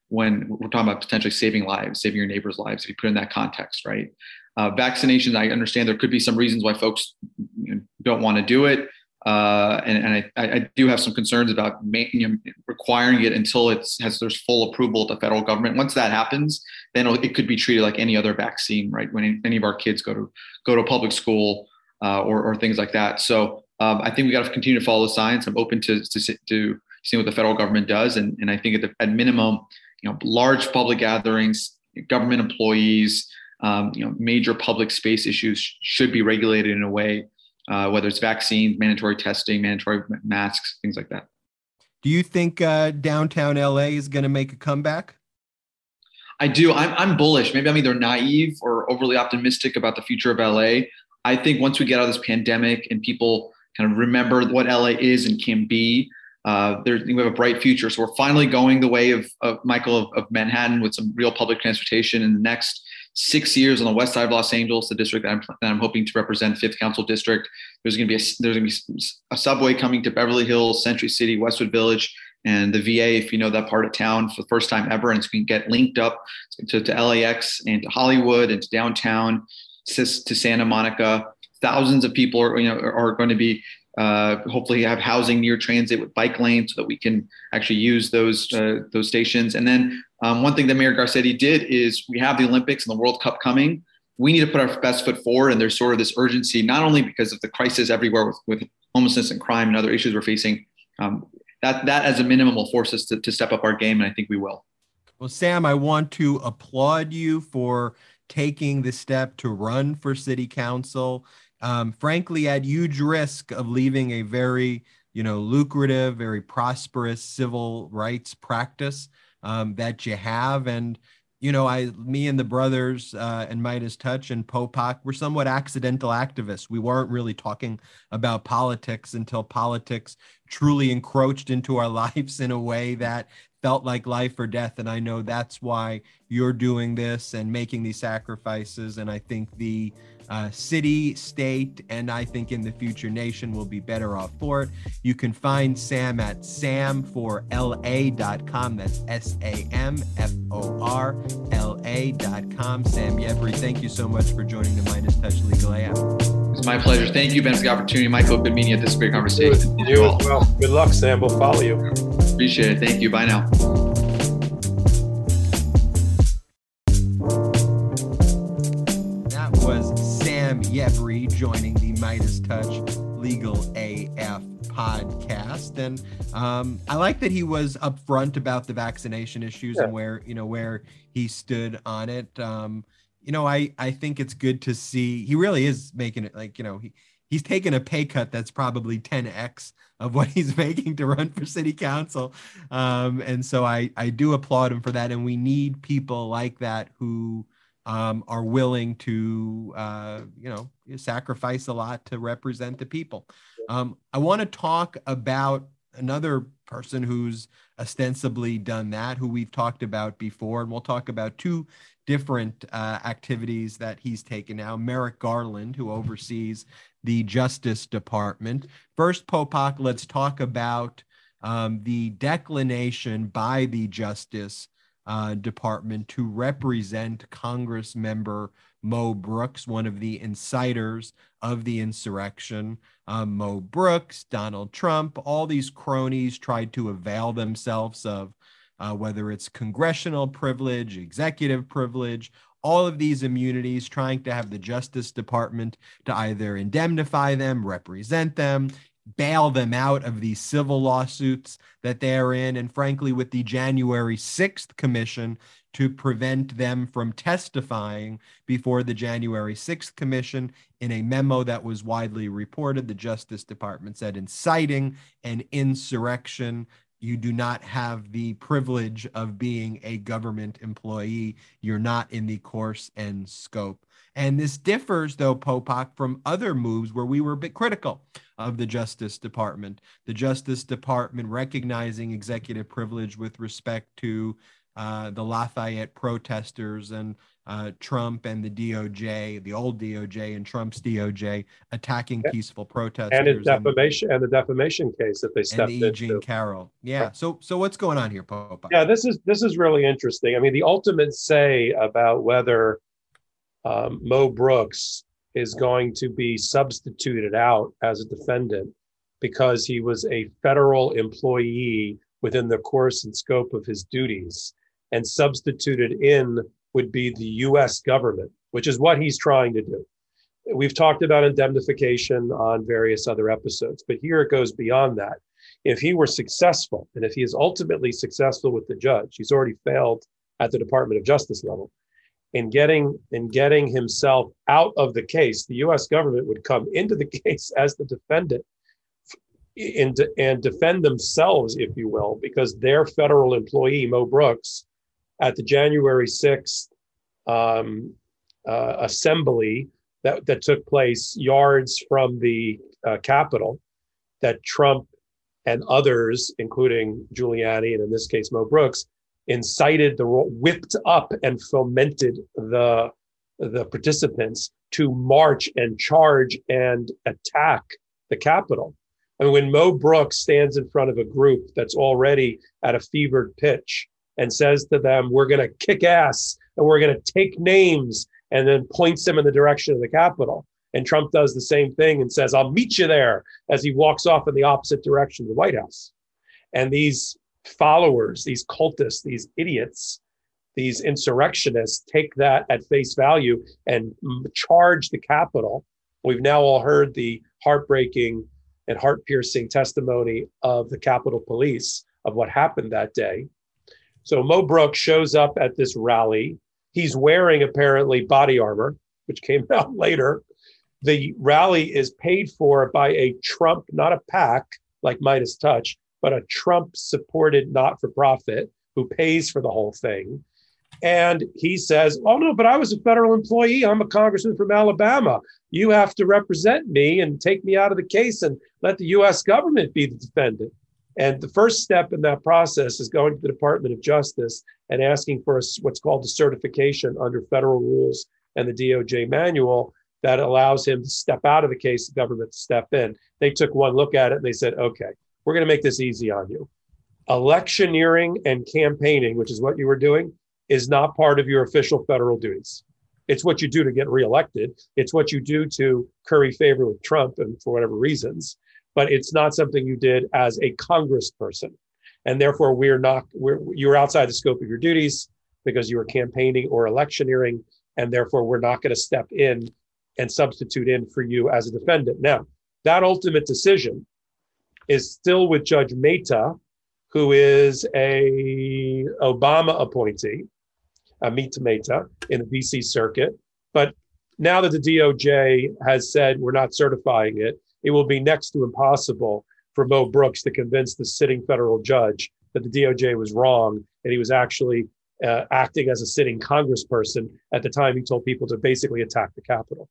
when we're talking about potentially saving lives, saving your neighbor's lives, if you put in that context, right? Uh, vaccinations, I understand there could be some reasons why folks you don't want to do it. Uh, and, and I, I, do have some concerns about making, you know, requiring it until it has there's full approval at the federal government. Once that happens, then it could be treated like any other vaccine, right? When any of our kids go to go to public school uh, or, or things like that. So um, I think we got to continue to follow the science. I'm open to, to, to seeing what the federal government does, and, and I think at, the, at minimum, you know, large public gatherings, government employees, um, you know, major public space issues should be regulated in a way, uh, whether it's vaccines, mandatory testing, mandatory masks, things like that. Do you think uh, downtown LA is going to make a comeback? I do. I'm, I'm bullish. Maybe I'm either naive or overly optimistic about the future of LA. I think once we get out of this pandemic and people kind of remember what LA is and can be, uh, there, we have a bright future. So we're finally going the way of, of Michael of, of, Manhattan with some real public transportation in the next six years on the west side of Los Angeles, the district that I'm, that I'm hoping to represent, Fifth Council District. There's going to be a, there's going to be a subway coming to Beverly Hills, Century City, Westwood Village, and the VA. If you know that part of town for the first time ever, and it's going to get linked up to, to LAX and to Hollywood and to downtown, to, Santa Monica. Thousands of people are you know are going to be uh, hopefully have housing near transit with bike lanes so that we can actually use those uh, those stations. And then um, one thing that Mayor Garcetti did is we have the Olympics and the World Cup coming. We need to put our best foot forward, and there's sort of this urgency, not only because of the crisis everywhere with, with homelessness and crime and other issues we're facing. Um, that that as a minimum will force us to, to step up our game, and I think we will. Well, Sam, I want to applaud you for taking the step to run for city council um, frankly at huge risk of leaving a very you know lucrative very prosperous civil rights practice um, that you have. And you know i me and the brothers uh, and Midas Touch and Popok were somewhat accidental activists. We weren't really talking about politics until politics truly encroached into our lives in a way that felt like life or death. And i know that's why you're doing this and making these sacrifices. And i think the uh, city, state, and I think in the future nation will be better off for it. You can find Sam at sam4la.com. That's S A M F O R L A.com. Sam Yebri, thank you so much for joining the Midas Touch Legal AF. It's my pleasure. Thank you, Ben, for the opportunity. Michael, good meeting you at this great conversation. You, you as well. Good luck, Sam. We'll follow you. Appreciate it. Thank you. Bye now. Yebri joining the Midas Touch Legal AF podcast. And um, I like that he was upfront about the vaccination issues yeah. and where, you know, where he stood on it. Um, you know, I, I think it's good to see he really is making it like, you know, he, he's taken a pay cut that's probably 10x of what he's making to run for city council. Um, and so I, I do applaud him for that. And we need people like that who, um, are willing to, uh, you know, sacrifice a lot to represent the people. Um, I want to talk about another person who's ostensibly done that, who we've talked about before, and we'll talk about two different uh, activities that he's taken now. Merrick Garland, who oversees the Justice Department. First, Popok, let's talk about um, the declination by the Justice uh, Department to represent Congress member Mo Brooks, one of the inciters of the insurrection. Um, Mo Brooks, Donald Trump, all these cronies tried to avail themselves of uh, whether it's congressional privilege, executive privilege, all of these immunities, trying to have the Justice Department to either indemnify them, represent them, bail them out of these civil lawsuits that they're in. And frankly, with the January 6th commission to prevent them from testifying before the January 6th commission in a memo that was widely reported. The Justice Department said inciting an insurrection. You do not have the privilege of being a government employee. You're not in the course and scope And this differs, though, Popok, from other moves where we were a bit critical of the Justice Department. The Justice Department recognizing executive privilege with respect to uh, the Lafayette protesters and uh, Trump and the DOJ, the old DOJ and Trump's DOJ attacking peaceful protesters. And defamation and, and the defamation case that they stepped and the into. Jean Carroll. Yeah. So so what's going on here, Pope? Yeah, this is this is really interesting. I mean, the ultimate say about whether um, Mo Brooks is going to be substituted out as a defendant because he was a federal employee within the course and scope of his duties and substituted in would be the US government, which is what he's trying to do. We've talked about indemnification on various other episodes, but here it goes beyond that. If he were successful, and if he is ultimately successful with the judge, he's already failed at the Department of Justice level. In getting in getting himself out of the case, the U.S. government would come into the case as the defendant and, and defend themselves, if you will, because their federal employee Mo Brooks at the January 6th um, uh, assembly that, that took place yards from the uh, Capitol that Trump and others, including Giuliani and in this case Mo Brooks, incited the whipped up and fomented the the participants to march and charge and attack the Capitol. And when Mo Brooks stands in front of a group that's already at a fevered pitch and says to them, We're going to kick ass and we're going to take names, and then points them in the direction of the Capitol. And Trump does the same thing and says, I'll meet you there as he walks off in the opposite direction of the White House. And these followers, these cultists, these idiots, these insurrectionists take that at face value and charge the Capitol. We've now all heard the heartbreaking and heart piercing testimony of the Capitol Police of what happened that day. So Mo Brooks shows up at this rally. He's wearing apparently body armor, which came out later. The rally is paid for by a Trump, not a PAC like Midas Touch, but a Trump supported not for profit who pays for the whole thing. And he says, Oh, no, but I was a federal employee. I'm a congressman from Alabama. You have to represent me and take me out of the case and let the US government be the defendant. And the first step in that process is going to the Department of Justice and asking for a, what's called a certification under federal rules and the DOJ manual that allows him to step out of the case, the government to step in. They took one look at it and they said, okay, we're going to make this easy on you. Electioneering and campaigning, which is what you were doing, is not part of your official federal duties. It's what you do to get reelected. It's what you do to curry favor with Trump and for whatever reasons but it's not something you did as a congressperson. And therefore, we're not, we're, you're outside the scope of your duties because you were campaigning or electioneering. And therefore, we're not going to step in and substitute in for you as a defendant. Now, that ultimate decision is still with Judge Mehta, who is a Obama appointee, Amit Mehta in the DC circuit. But now that the DOJ has said we're not certifying it, it will be next to impossible for Mo Brooks to convince the sitting federal judge that the DOJ was wrong and he was actually uh, acting as a sitting congressperson at the time he told people to basically attack the Capitol.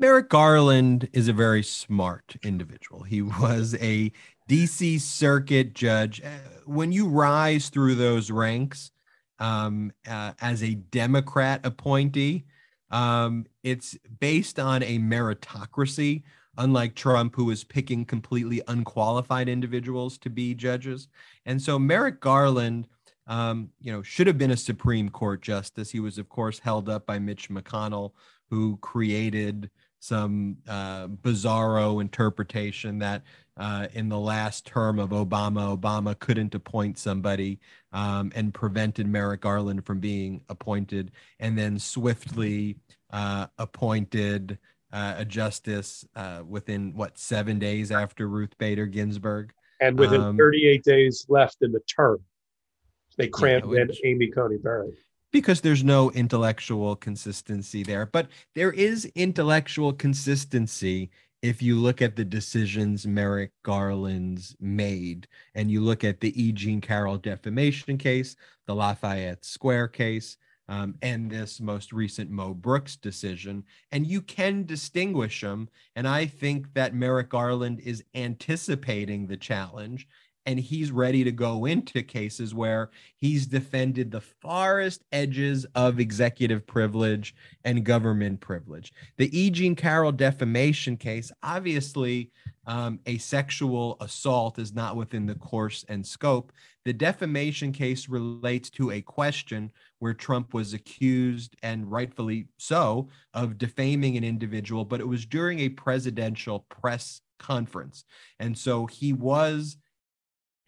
Merrick Garland is a very smart individual. He was a DC circuit judge. Uh, when you rise through those ranks um, uh, as a Democrat appointee, um, it's based on a meritocracy unlike Trump, who is picking completely unqualified individuals to be judges. And so Merrick Garland, um, you know, should have been a Supreme Court justice. He was, of course, held up by Mitch McConnell, who created some uh, bizarro interpretation that uh, in the last term of Obama, Obama couldn't appoint somebody um, and prevented Merrick Garland from being appointed, and then swiftly uh, appointed uh, a justice uh, within what seven days after Ruth Bader Ginsburg, and within um, 38 days left in the term, they crammed yeah, in Amy Coney Barrett because there's no intellectual consistency there. But there is intellectual consistency if you look at the decisions Merrick Garland's made, and you look at the E. Jean Carroll defamation case, the Lafayette Square case, um, and this most recent Mo Brooks decision. And you can distinguish them. And I think that Merrick Garland is anticipating the challenge and he's ready to go into cases where he's defended the farthest edges of executive privilege and government privilege. The E. Jean Carroll defamation case, obviously, um, a sexual assault is not within the course and scope. The defamation case relates to a question where Trump was accused, and rightfully so, of defaming an individual, but it was during a presidential press conference. And so he was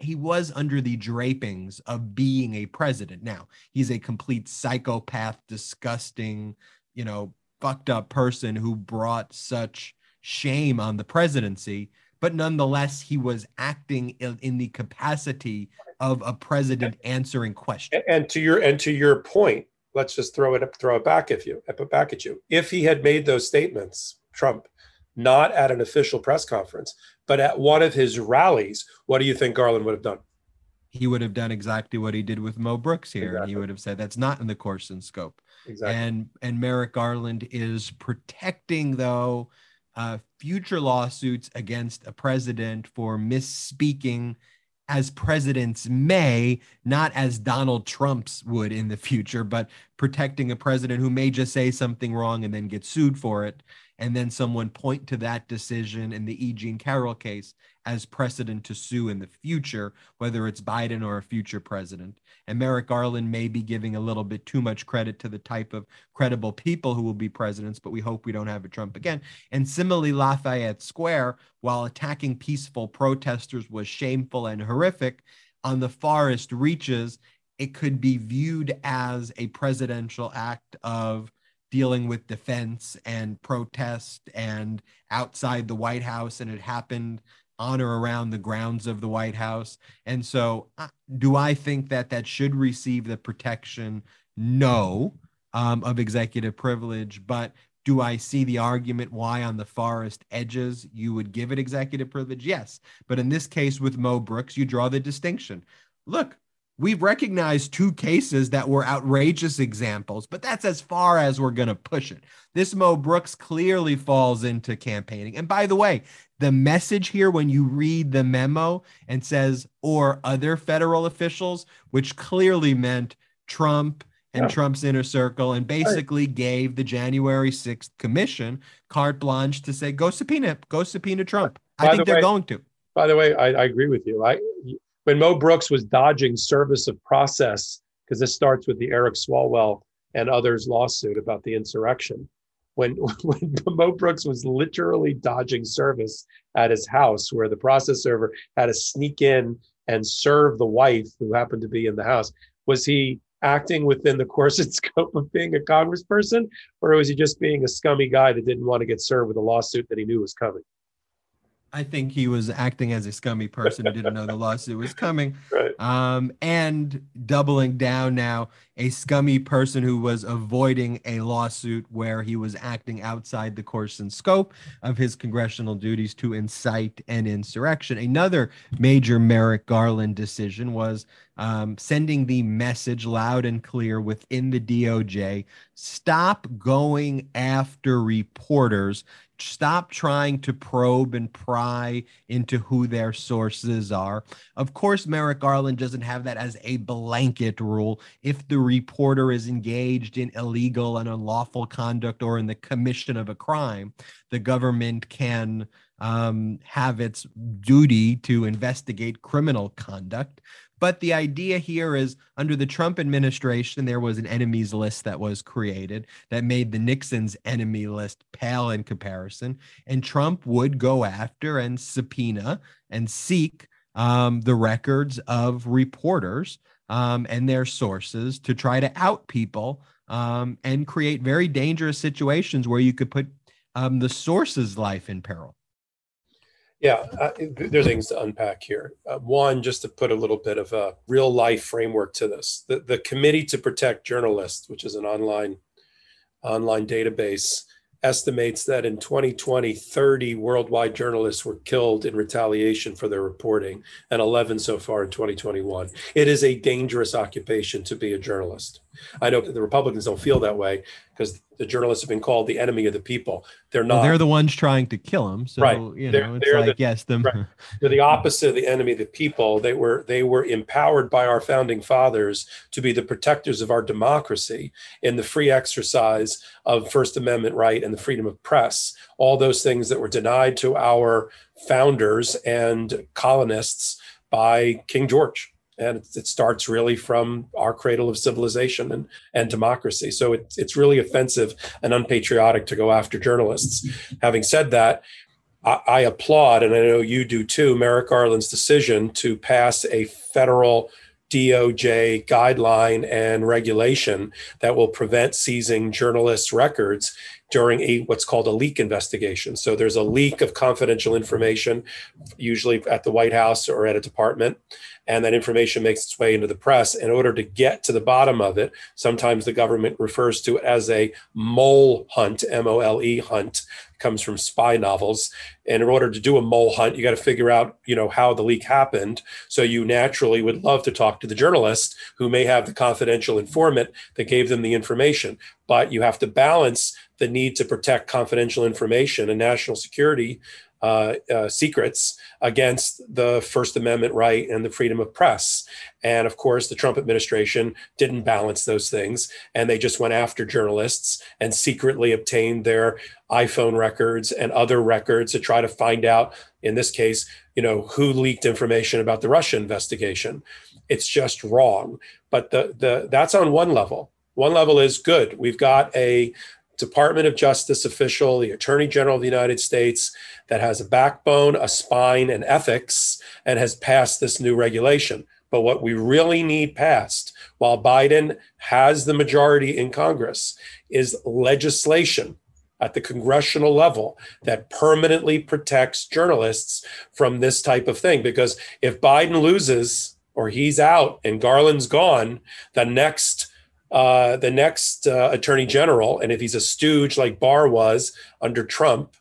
he was under the drapings of being a president. Now, he's a complete psychopath, disgusting, you know, fucked up person who brought such shame on the presidency, but nonetheless, he was acting in, the capacity of a president answering questions. And to your and to your point, let's just throw it up, throw it back if you back at you. If he had made those statements, Trump, not at an official press conference, but at one of his rallies, what do you think Garland would have done? He would have done exactly what he did with Mo Brooks here. Exactly. He would have said that's not in the course and scope. Exactly. And and Merrick Garland is protecting though uh, future lawsuits against a president for misspeaking as presidents may, not as Donald Trump's would in the future, but protecting a president who may just say something wrong and then get sued for it and then someone point to that decision in the E. Jean Carroll case as precedent to sue in the future, whether it's Biden or a future president. And Merrick Garland may be giving a little bit too much credit to the type of credible people who will be presidents, but we hope we don't have a Trump again. And similarly, Lafayette Square, while attacking peaceful protesters was shameful and horrific, on the farthest reaches, it could be viewed as a presidential act of dealing with defense and protest and outside the White House, and it happened on or around the grounds of the White House. And so, uh, do I think that that should receive the protection? No, um, of executive privilege, but do I see the argument why on the forest edges you would give it executive privilege? Yes. But in this case with Mo Brooks, you draw the distinction. Look, we've recognized two cases that were outrageous examples, but that's as far as we're going to push it. This Mo Brooks clearly falls into campaigning. And by the way, the message here, when you read the memo and says, or other federal officials, which clearly meant Trump and Yeah. Trump's inner circle, and basically gave the January 6th commission carte blanche to say, go subpoena, go subpoena Trump. I think the they're way- going to. By the way, I, I agree with you. I when Mo Brooks was dodging service of process, because this starts with the Eric Swalwell and others lawsuit about the insurrection. When when Mo Brooks was literally dodging service at his house, where the process server had to sneak in and serve the wife who happened to be in the house, was he acting within the course and scope of being a congressperson, or was he just being a scummy guy that didn't want to get served with a lawsuit that he knew was coming? I think he was acting as a scummy person who didn't know the lawsuit was coming. Right. Um, and doubling down now, a scummy person who was avoiding a lawsuit where he was acting outside the course and scope of his congressional duties to incite an insurrection. Another major Merrick Garland decision was um, sending the message loud and clear within the DOJ stop going after reporters stop trying to probe and pry into who their sources are. Of course, Merrick Garland doesn't have that as a blanket rule. If the reporter is engaged in illegal and unlawful conduct or in the commission of a crime, the government can um, have its duty to investigate criminal conduct. But the idea here is under the Trump administration, there was an enemies list that was created that made the Nixon's enemy list pale in comparison. And Trump would go after and subpoena and seek um, the records of reporters um, and their sources to try to out people um, and create very dangerous situations where you could put um, the source's life in peril. Yeah, uh, th- there's things to unpack here. Uh, one, just to put a little bit of a real life framework to this, the, the Committee to Protect Journalists, which is an online online database, estimates that in 2020, 30 worldwide journalists were killed in retaliation for their reporting, and 11 so far in 2021. It is a dangerous occupation to be a journalist. I know the Republicans don't feel that way because the journalists have been called the enemy of the people. They're not. Well, they're the ones trying to kill him. So Right. you They're- know, it's they're like the- yes, them. right. They're the opposite of the enemy of the people. They were they were empowered by our founding fathers to be the protectors of our democracy in the free exercise of First Amendment right and the freedom of press. All those things that were denied to our founders and colonists by King George. And it, it starts really from our cradle of civilization and, and democracy. So it, it's really offensive and unpatriotic to go after journalists. Having said that, I, I applaud, and I know you do too, Merrick Garland's decision to pass a federal DOJ guideline and regulation that will prevent seizing journalists' records during a what's called a leak investigation. So there's a leak of confidential information, usually at the White House or at a department, and that information makes its way into the press. In order to get to the bottom of it, sometimes the government refers to it as a mole hunt, M O L E hunt, comes from spy novels. And in order to do a mole hunt, you got to figure out, you know, how the leak happened. So you naturally would love to talk to the journalist who may have the confidential informant that gave them the information. But you have to balance the need to protect confidential information and national security uh, uh, secrets against the First Amendment right and the freedom of press. And of course, the Trump administration didn't balance those things, and they just went after journalists and secretly obtained their iPhone records and other records to try to find out, in this case, you know, who leaked information about the Russia investigation. It's just wrong. But the the that's on one level. One level is good. We've got a Department of Justice official, the Attorney General of the United States, that has a backbone, a spine, and ethics, and has passed this new regulation. But what we really need passed, while Biden has the majority in Congress, is legislation at the congressional level that permanently protects journalists from this type of thing. Because if Biden loses or he's out and Garland's gone, the next uh, the next uh, attorney general, and if he's a stooge like Barr was under Trump,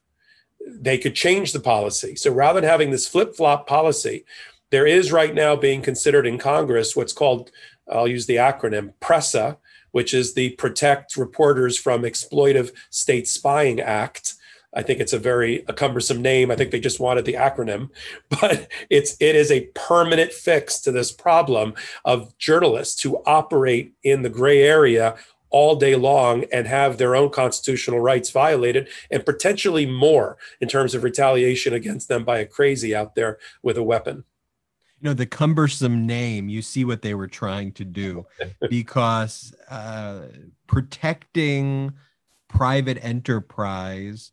they could change the policy. So rather than having this flip flop policy, there is right now being considered in Congress what's called, I'll use the acronym PRESA, which is the Protect Reporters from Exploitive State Spying Act. I think it's a very a cumbersome name. I think they just wanted the acronym, but it's it is a permanent fix to this problem of journalists who operate in the gray area all day long and have their own constitutional rights violated and potentially more in terms of retaliation against them by a crazy out there with a weapon. you know the cumbersome name you see what they were trying to do because uh, protecting private enterprise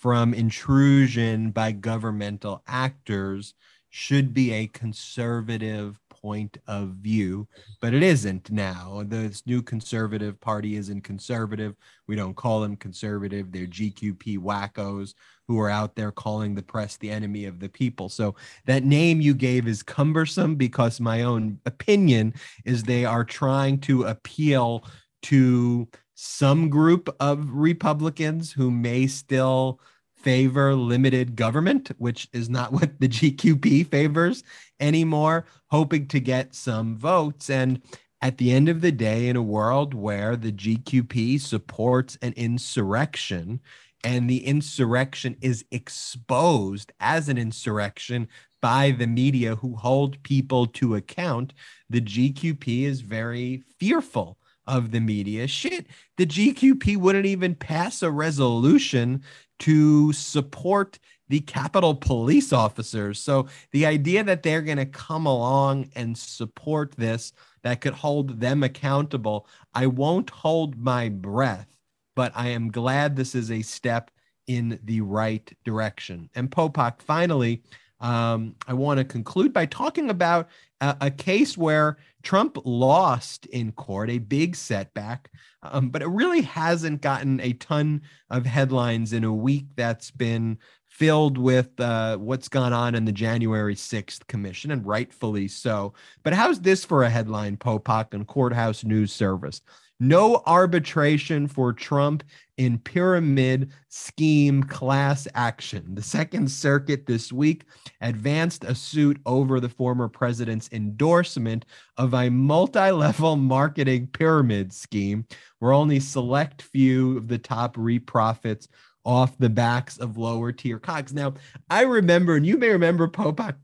from intrusion by governmental actors should be a conservative point of view but it isn't now. This new conservative party isn't conservative. We don't call them conservative. They're gqp wackos who are out there calling the press the enemy of the people. So that name you gave is cumbersome because my own opinion is they are trying to appeal to some group of Republicans who may still favor limited government, which is not what the GQP favors anymore, hoping to get some votes. And at the end of the day, in a world where the GQP supports an insurrection, and the insurrection is exposed as an insurrection by the media who hold people to account, the GQP is very fearful of the media. Shit, the GQP wouldn't even pass a resolution to support the Capitol police officers. So the idea that they're going to come along and support this that could hold them accountable, I won't hold my breath, but I am glad this is a step in the right direction. And Popok, finally, um, I want to conclude by talking about a, a, case where Trump lost in court, a big setback, um, but it really hasn't gotten a ton of headlines in a week that's been filled with uh, what's gone on in the January 6th commission, and rightfully so. But how's this for a headline, Popok, on Courthouse News Service? No arbitration for Trump in pyramid scheme class action. The Second Circuit this week advanced a suit over the former president's endorsement of a multi level marketing pyramid scheme where only select few of the top REIT profits off the backs of lower tier cogs. Now, I remember, and you may remember Popok.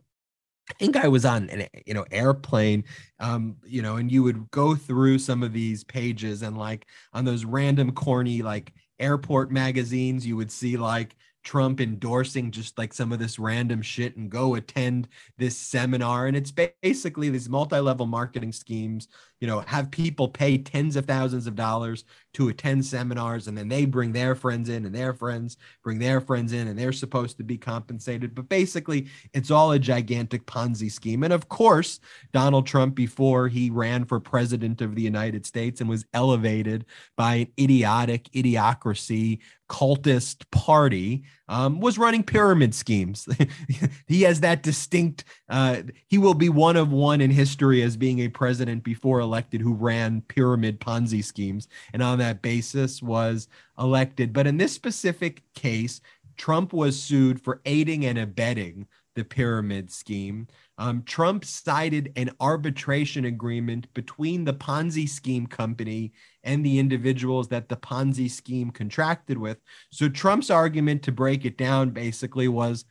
I think I was on an you know airplane, um, you know, and you would go through some of these pages and like on those random corny like airport magazines, you would see like Trump endorsing just like some of this random shit and go attend this seminar. And it's basically these multi level marketing schemes, you know, have people pay tens of thousands of dollars to attend seminars and then they bring their friends in and their friends bring their friends in and they're supposed to be compensated. But basically, it's all a gigantic Ponzi scheme. And of course, Donald Trump, before he ran for president of the United States and was elevated by an idiotic idiocracy cultist party um, was running pyramid schemes. he has that distinct, uh, he will be one of one in history as being a president before elected who ran pyramid Ponzi schemes. And on that basis was elected. But in this specific case, Trump was sued for aiding and abetting the pyramid scheme. Um, Trump cited an arbitration agreement between the Ponzi scheme company and the individuals that the Ponzi scheme contracted with. So Trump's argument to break it down basically was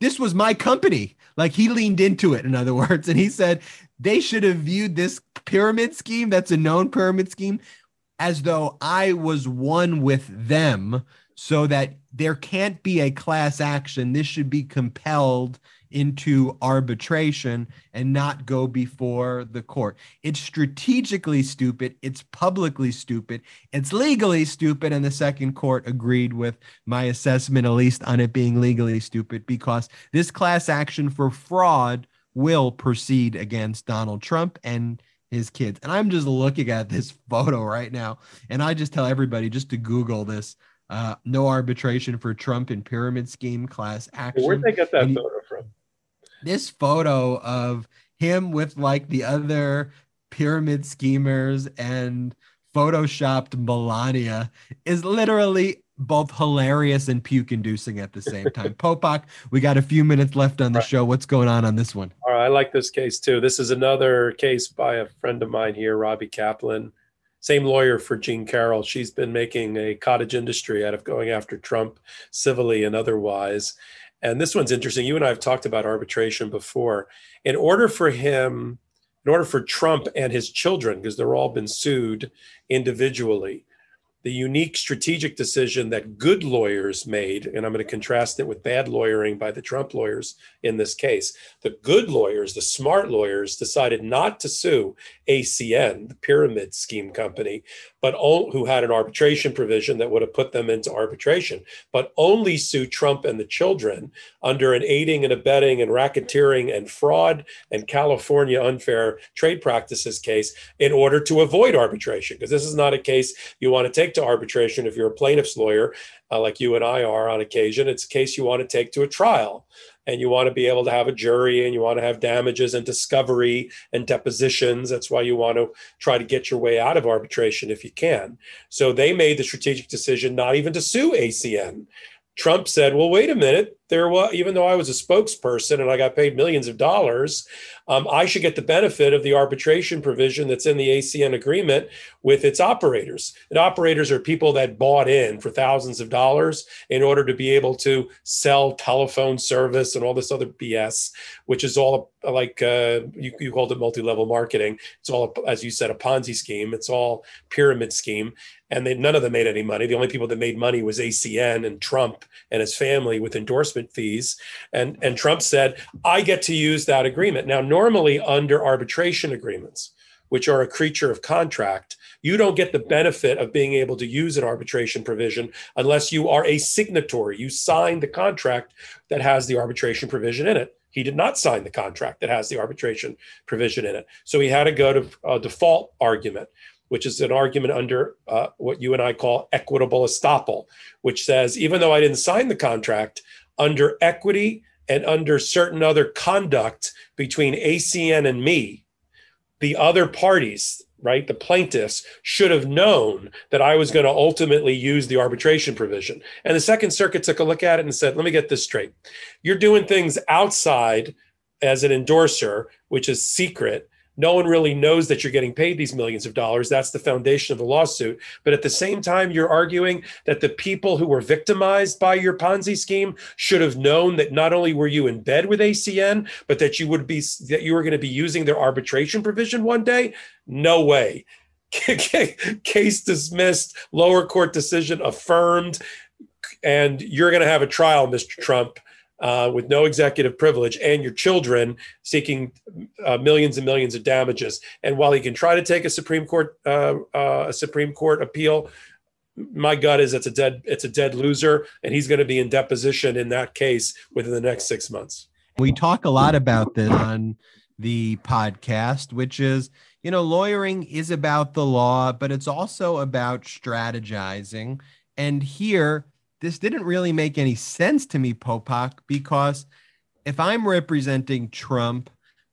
this was my company. Like he leaned into it, in other words, and he said they should have viewed this pyramid scheme that's a known pyramid scheme as though I was one with them so that there can't be a class action. This should be compelled into arbitration and not go before the court. It's strategically stupid. It's publicly stupid. It's legally stupid. And the second court agreed with my assessment, at least on it being legally stupid, because this class action for fraud will proceed against Donald Trump and his kids. And I'm just looking at this photo right now. And I just tell everybody just to Google this uh, no arbitration for Trump in pyramid scheme class action. Where'd they get that and photo from? This photo of him with like the other pyramid schemers and photoshopped Melania is literally both hilarious and puke inducing at the same time. Popok, we got a few minutes left on the right. show. What's going on on this one? All right, I like this case too. This is another case by a friend of mine here, Robbie Kaplan same lawyer for Jean Carroll. She's been making a cottage industry out of going after Trump civilly and otherwise. And this one's interesting. You and I have talked about arbitration before. In order for him, in order for Trump and his children, because they're all been sued individually, the unique strategic decision that good lawyers made, and I'm going to contrast it with bad lawyering by the Trump lawyers in this case. The good lawyers, the smart lawyers, decided not to sue ACN, the pyramid scheme company, but all, who had an arbitration provision that would have put them into arbitration, but only sue Trump and the children under an aiding and abetting and racketeering and fraud and California unfair trade practices case in order to avoid arbitration. Because this is not a case you want to take to arbitration if you're a plaintiff's lawyer, uh, like you and I are on occasion. It's a case you want to take to a trial and you want to be able to have a jury and you want to have damages and discovery and depositions. That's why you want to try to get your way out of arbitration if you can. So they made the strategic decision not even to sue ACN. Trump said, well, wait a minute there was even though I was a spokesperson and I got paid millions of dollars, um, I should get the benefit of the arbitration provision that's in the ACN agreement with its operators. And operators are people that bought in for thousands of dollars in order to be able to sell telephone service and all this other BS, which is all like uh, you, you called it multi-level marketing. It's all, as you said, a Ponzi scheme. It's all pyramid scheme, and they, none of them made any money. The only people that made money was ACN and Trump and his family with endorsement fees. And, and Trump said, I get to use that agreement. Now, normally under arbitration agreements, which are a creature of contract, you don't get the benefit of being able to use an arbitration provision unless you are a signatory. You sign the contract that has the arbitration provision in it. He did not sign the contract that has the arbitration provision in it. So he had to go to a default argument which is an argument under uh, what you and I call equitable estoppel, which says even though I didn't sign the contract, under equity and under certain other conduct between ACN and me, the other parties, right, the plaintiffs, should have known that I was going to ultimately use the arbitration provision. And the Second Circuit took a look at it and said, let me get this straight. You're doing things outside as an endorser, which is secret no one really knows that you're getting paid these millions of dollars. That's the foundation of the lawsuit. But at the same time, you're arguing that the people who were victimized by your Ponzi scheme should have known that not only were you in bed with ACN, but that you would be that you were going to be using their arbitration provision one day. No way. Case dismissed, lower court decision affirmed, and you're going to have a trial, Mr. Trump uh, with no executive privilege and your children seeking uh, millions and millions of damages. And while he can try to take a Supreme Court uh, uh a Supreme Court appeal, my gut is it's a dead it's a dead loser, and he's going to be in deposition in that case within the next six months. We talk a lot about this on the podcast, which is you know lawyering is about the law, but it's also about strategizing. And here this didn't really make any sense to me, Popok, because if I'm representing Trump,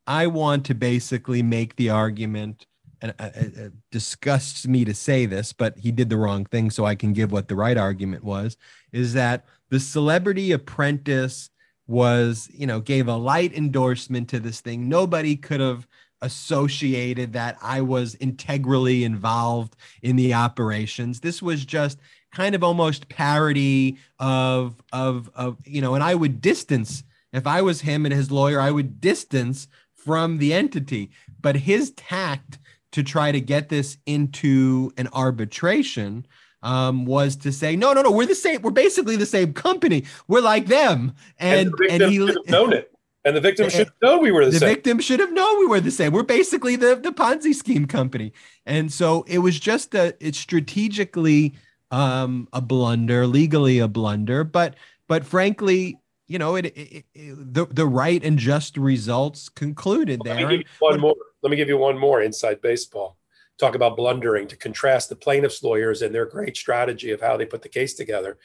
I want to basically make the argument, and uh, it, it disgusts me to say this, but he did the wrong thing, so I can give what the right argument was, is that the celebrity apprentice was, you know, gave a light endorsement to this thing. Nobody could have associated that I was integrally involved in the operations. This was just kind of almost parody of of of you know and i would distance if i was him and his lawyer i would distance from the entity. But his tact to try to get this into an arbitration um, was to say no no no we're the same we're basically the same company. We're like them. And and, and he known it and the victim should have known we were the, the same. The victim should have known we were the same. We're basically the, the Ponzi scheme company. And so it was just a, it's strategically um, a blunder, legally a blunder, but but frankly, you know, it, it, it, the the right and just results concluded Let there. Me give you one more. Let me give you one more inside baseball. Talk about blundering to contrast the plaintiffs' lawyers and their great strategy of how they put the case together.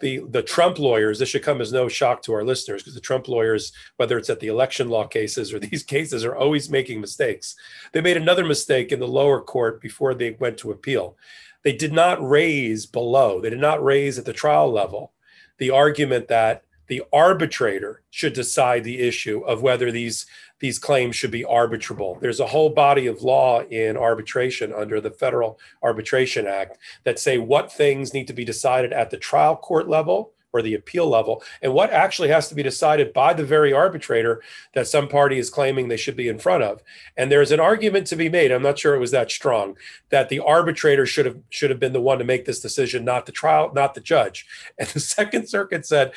The the Trump lawyers. This should come as no shock to our listeners because the Trump lawyers, whether it's at the election law cases or these cases, are always making mistakes. They made another mistake in the lower court before they went to appeal they did not raise below, they did not raise at the trial level the argument that the arbitrator should decide the issue of whether these these claims should be arbitrable. There's a whole body of law in arbitration under the Federal Arbitration Act that say what things need to be decided at the trial court level or the appeal level, and what actually has to be decided by the very arbitrator that some party is claiming they should be in front of. And there's an argument to be made. I'm not sure it was that strong that the arbitrator should have should have been the one to make this decision, not the trial, not the judge. And the Second Circuit said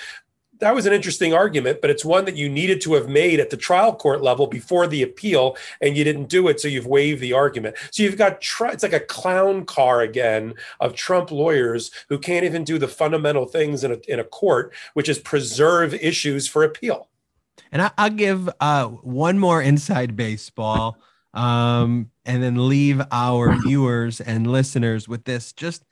that was an interesting argument, but it's one that you needed to have made at the trial court level before the appeal, and you didn't do it, so you've waived the argument. So you've got it's like a clown car again of Trump lawyers who can't even do the fundamental things in a in a court, which is preserve issues for appeal. And I, will give uh, one more inside baseball, um, and then leave our viewers and listeners with this. Just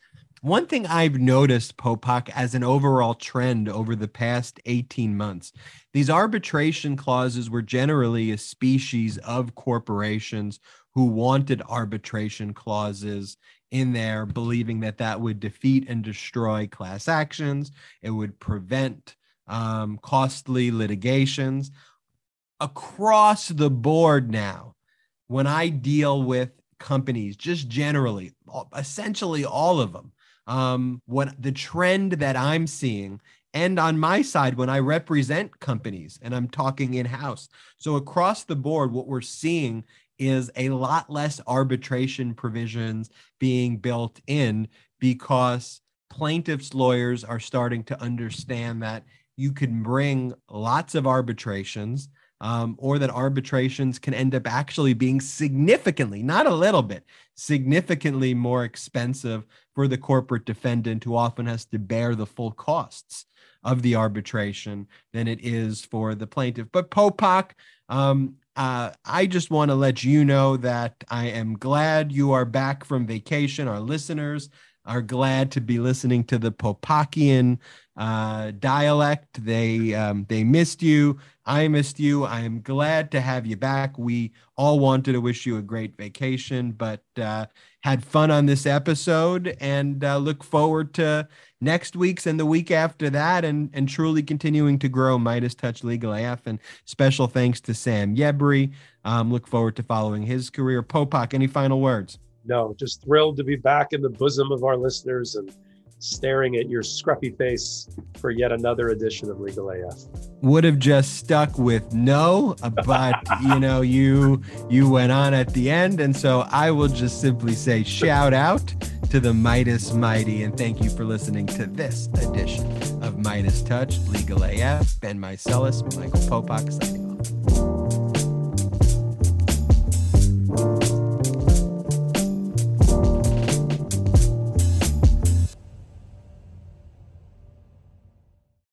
one thing I've noticed, Popok, as an overall trend over the past 18 months, these arbitration clauses were generally a species of corporations who wanted arbitration clauses in there, believing that that would defeat and destroy class actions, it would prevent um, costly litigations. Across the board now, when I deal with companies, just generally, essentially all of them, um, what the trend that I'm seeing, and on my side, when I represent companies and I'm talking in house. So, across the board, what we're seeing is a lot less arbitration provisions being built in because plaintiffs' lawyers are starting to understand that you can bring lots of arbitrations um, or that arbitrations can end up actually being significantly, not a little bit, significantly more expensive for the corporate defendant who often has to bear the full costs of the arbitration than it is for the plaintiff. But Popok, um, uh, I just want to let you know that I am glad you are back from vacation. Our listeners are glad to be listening to the Popokian uh, dialect. They um, they missed you. I missed you. I am glad to have you back. We all wanted to wish you a great vacation, but uh, had fun on this episode and uh, look forward to next week's and the week after that and, and truly continuing to grow Midas Touch Legal AF. And special thanks to Sam Yebri. Um, look forward to following his career. Popok, any final words? No, just thrilled to be back in the bosom of our listeners and staring at your scruffy face for yet another edition of Legal AF. Would have just stuck with no, but you know, you you went on at the end, and so I will just simply say shout out to the Midas Mighty, and thank you for listening to this edition of Midas Touch Legal AF. Ben Meiselas, Michael Popok signing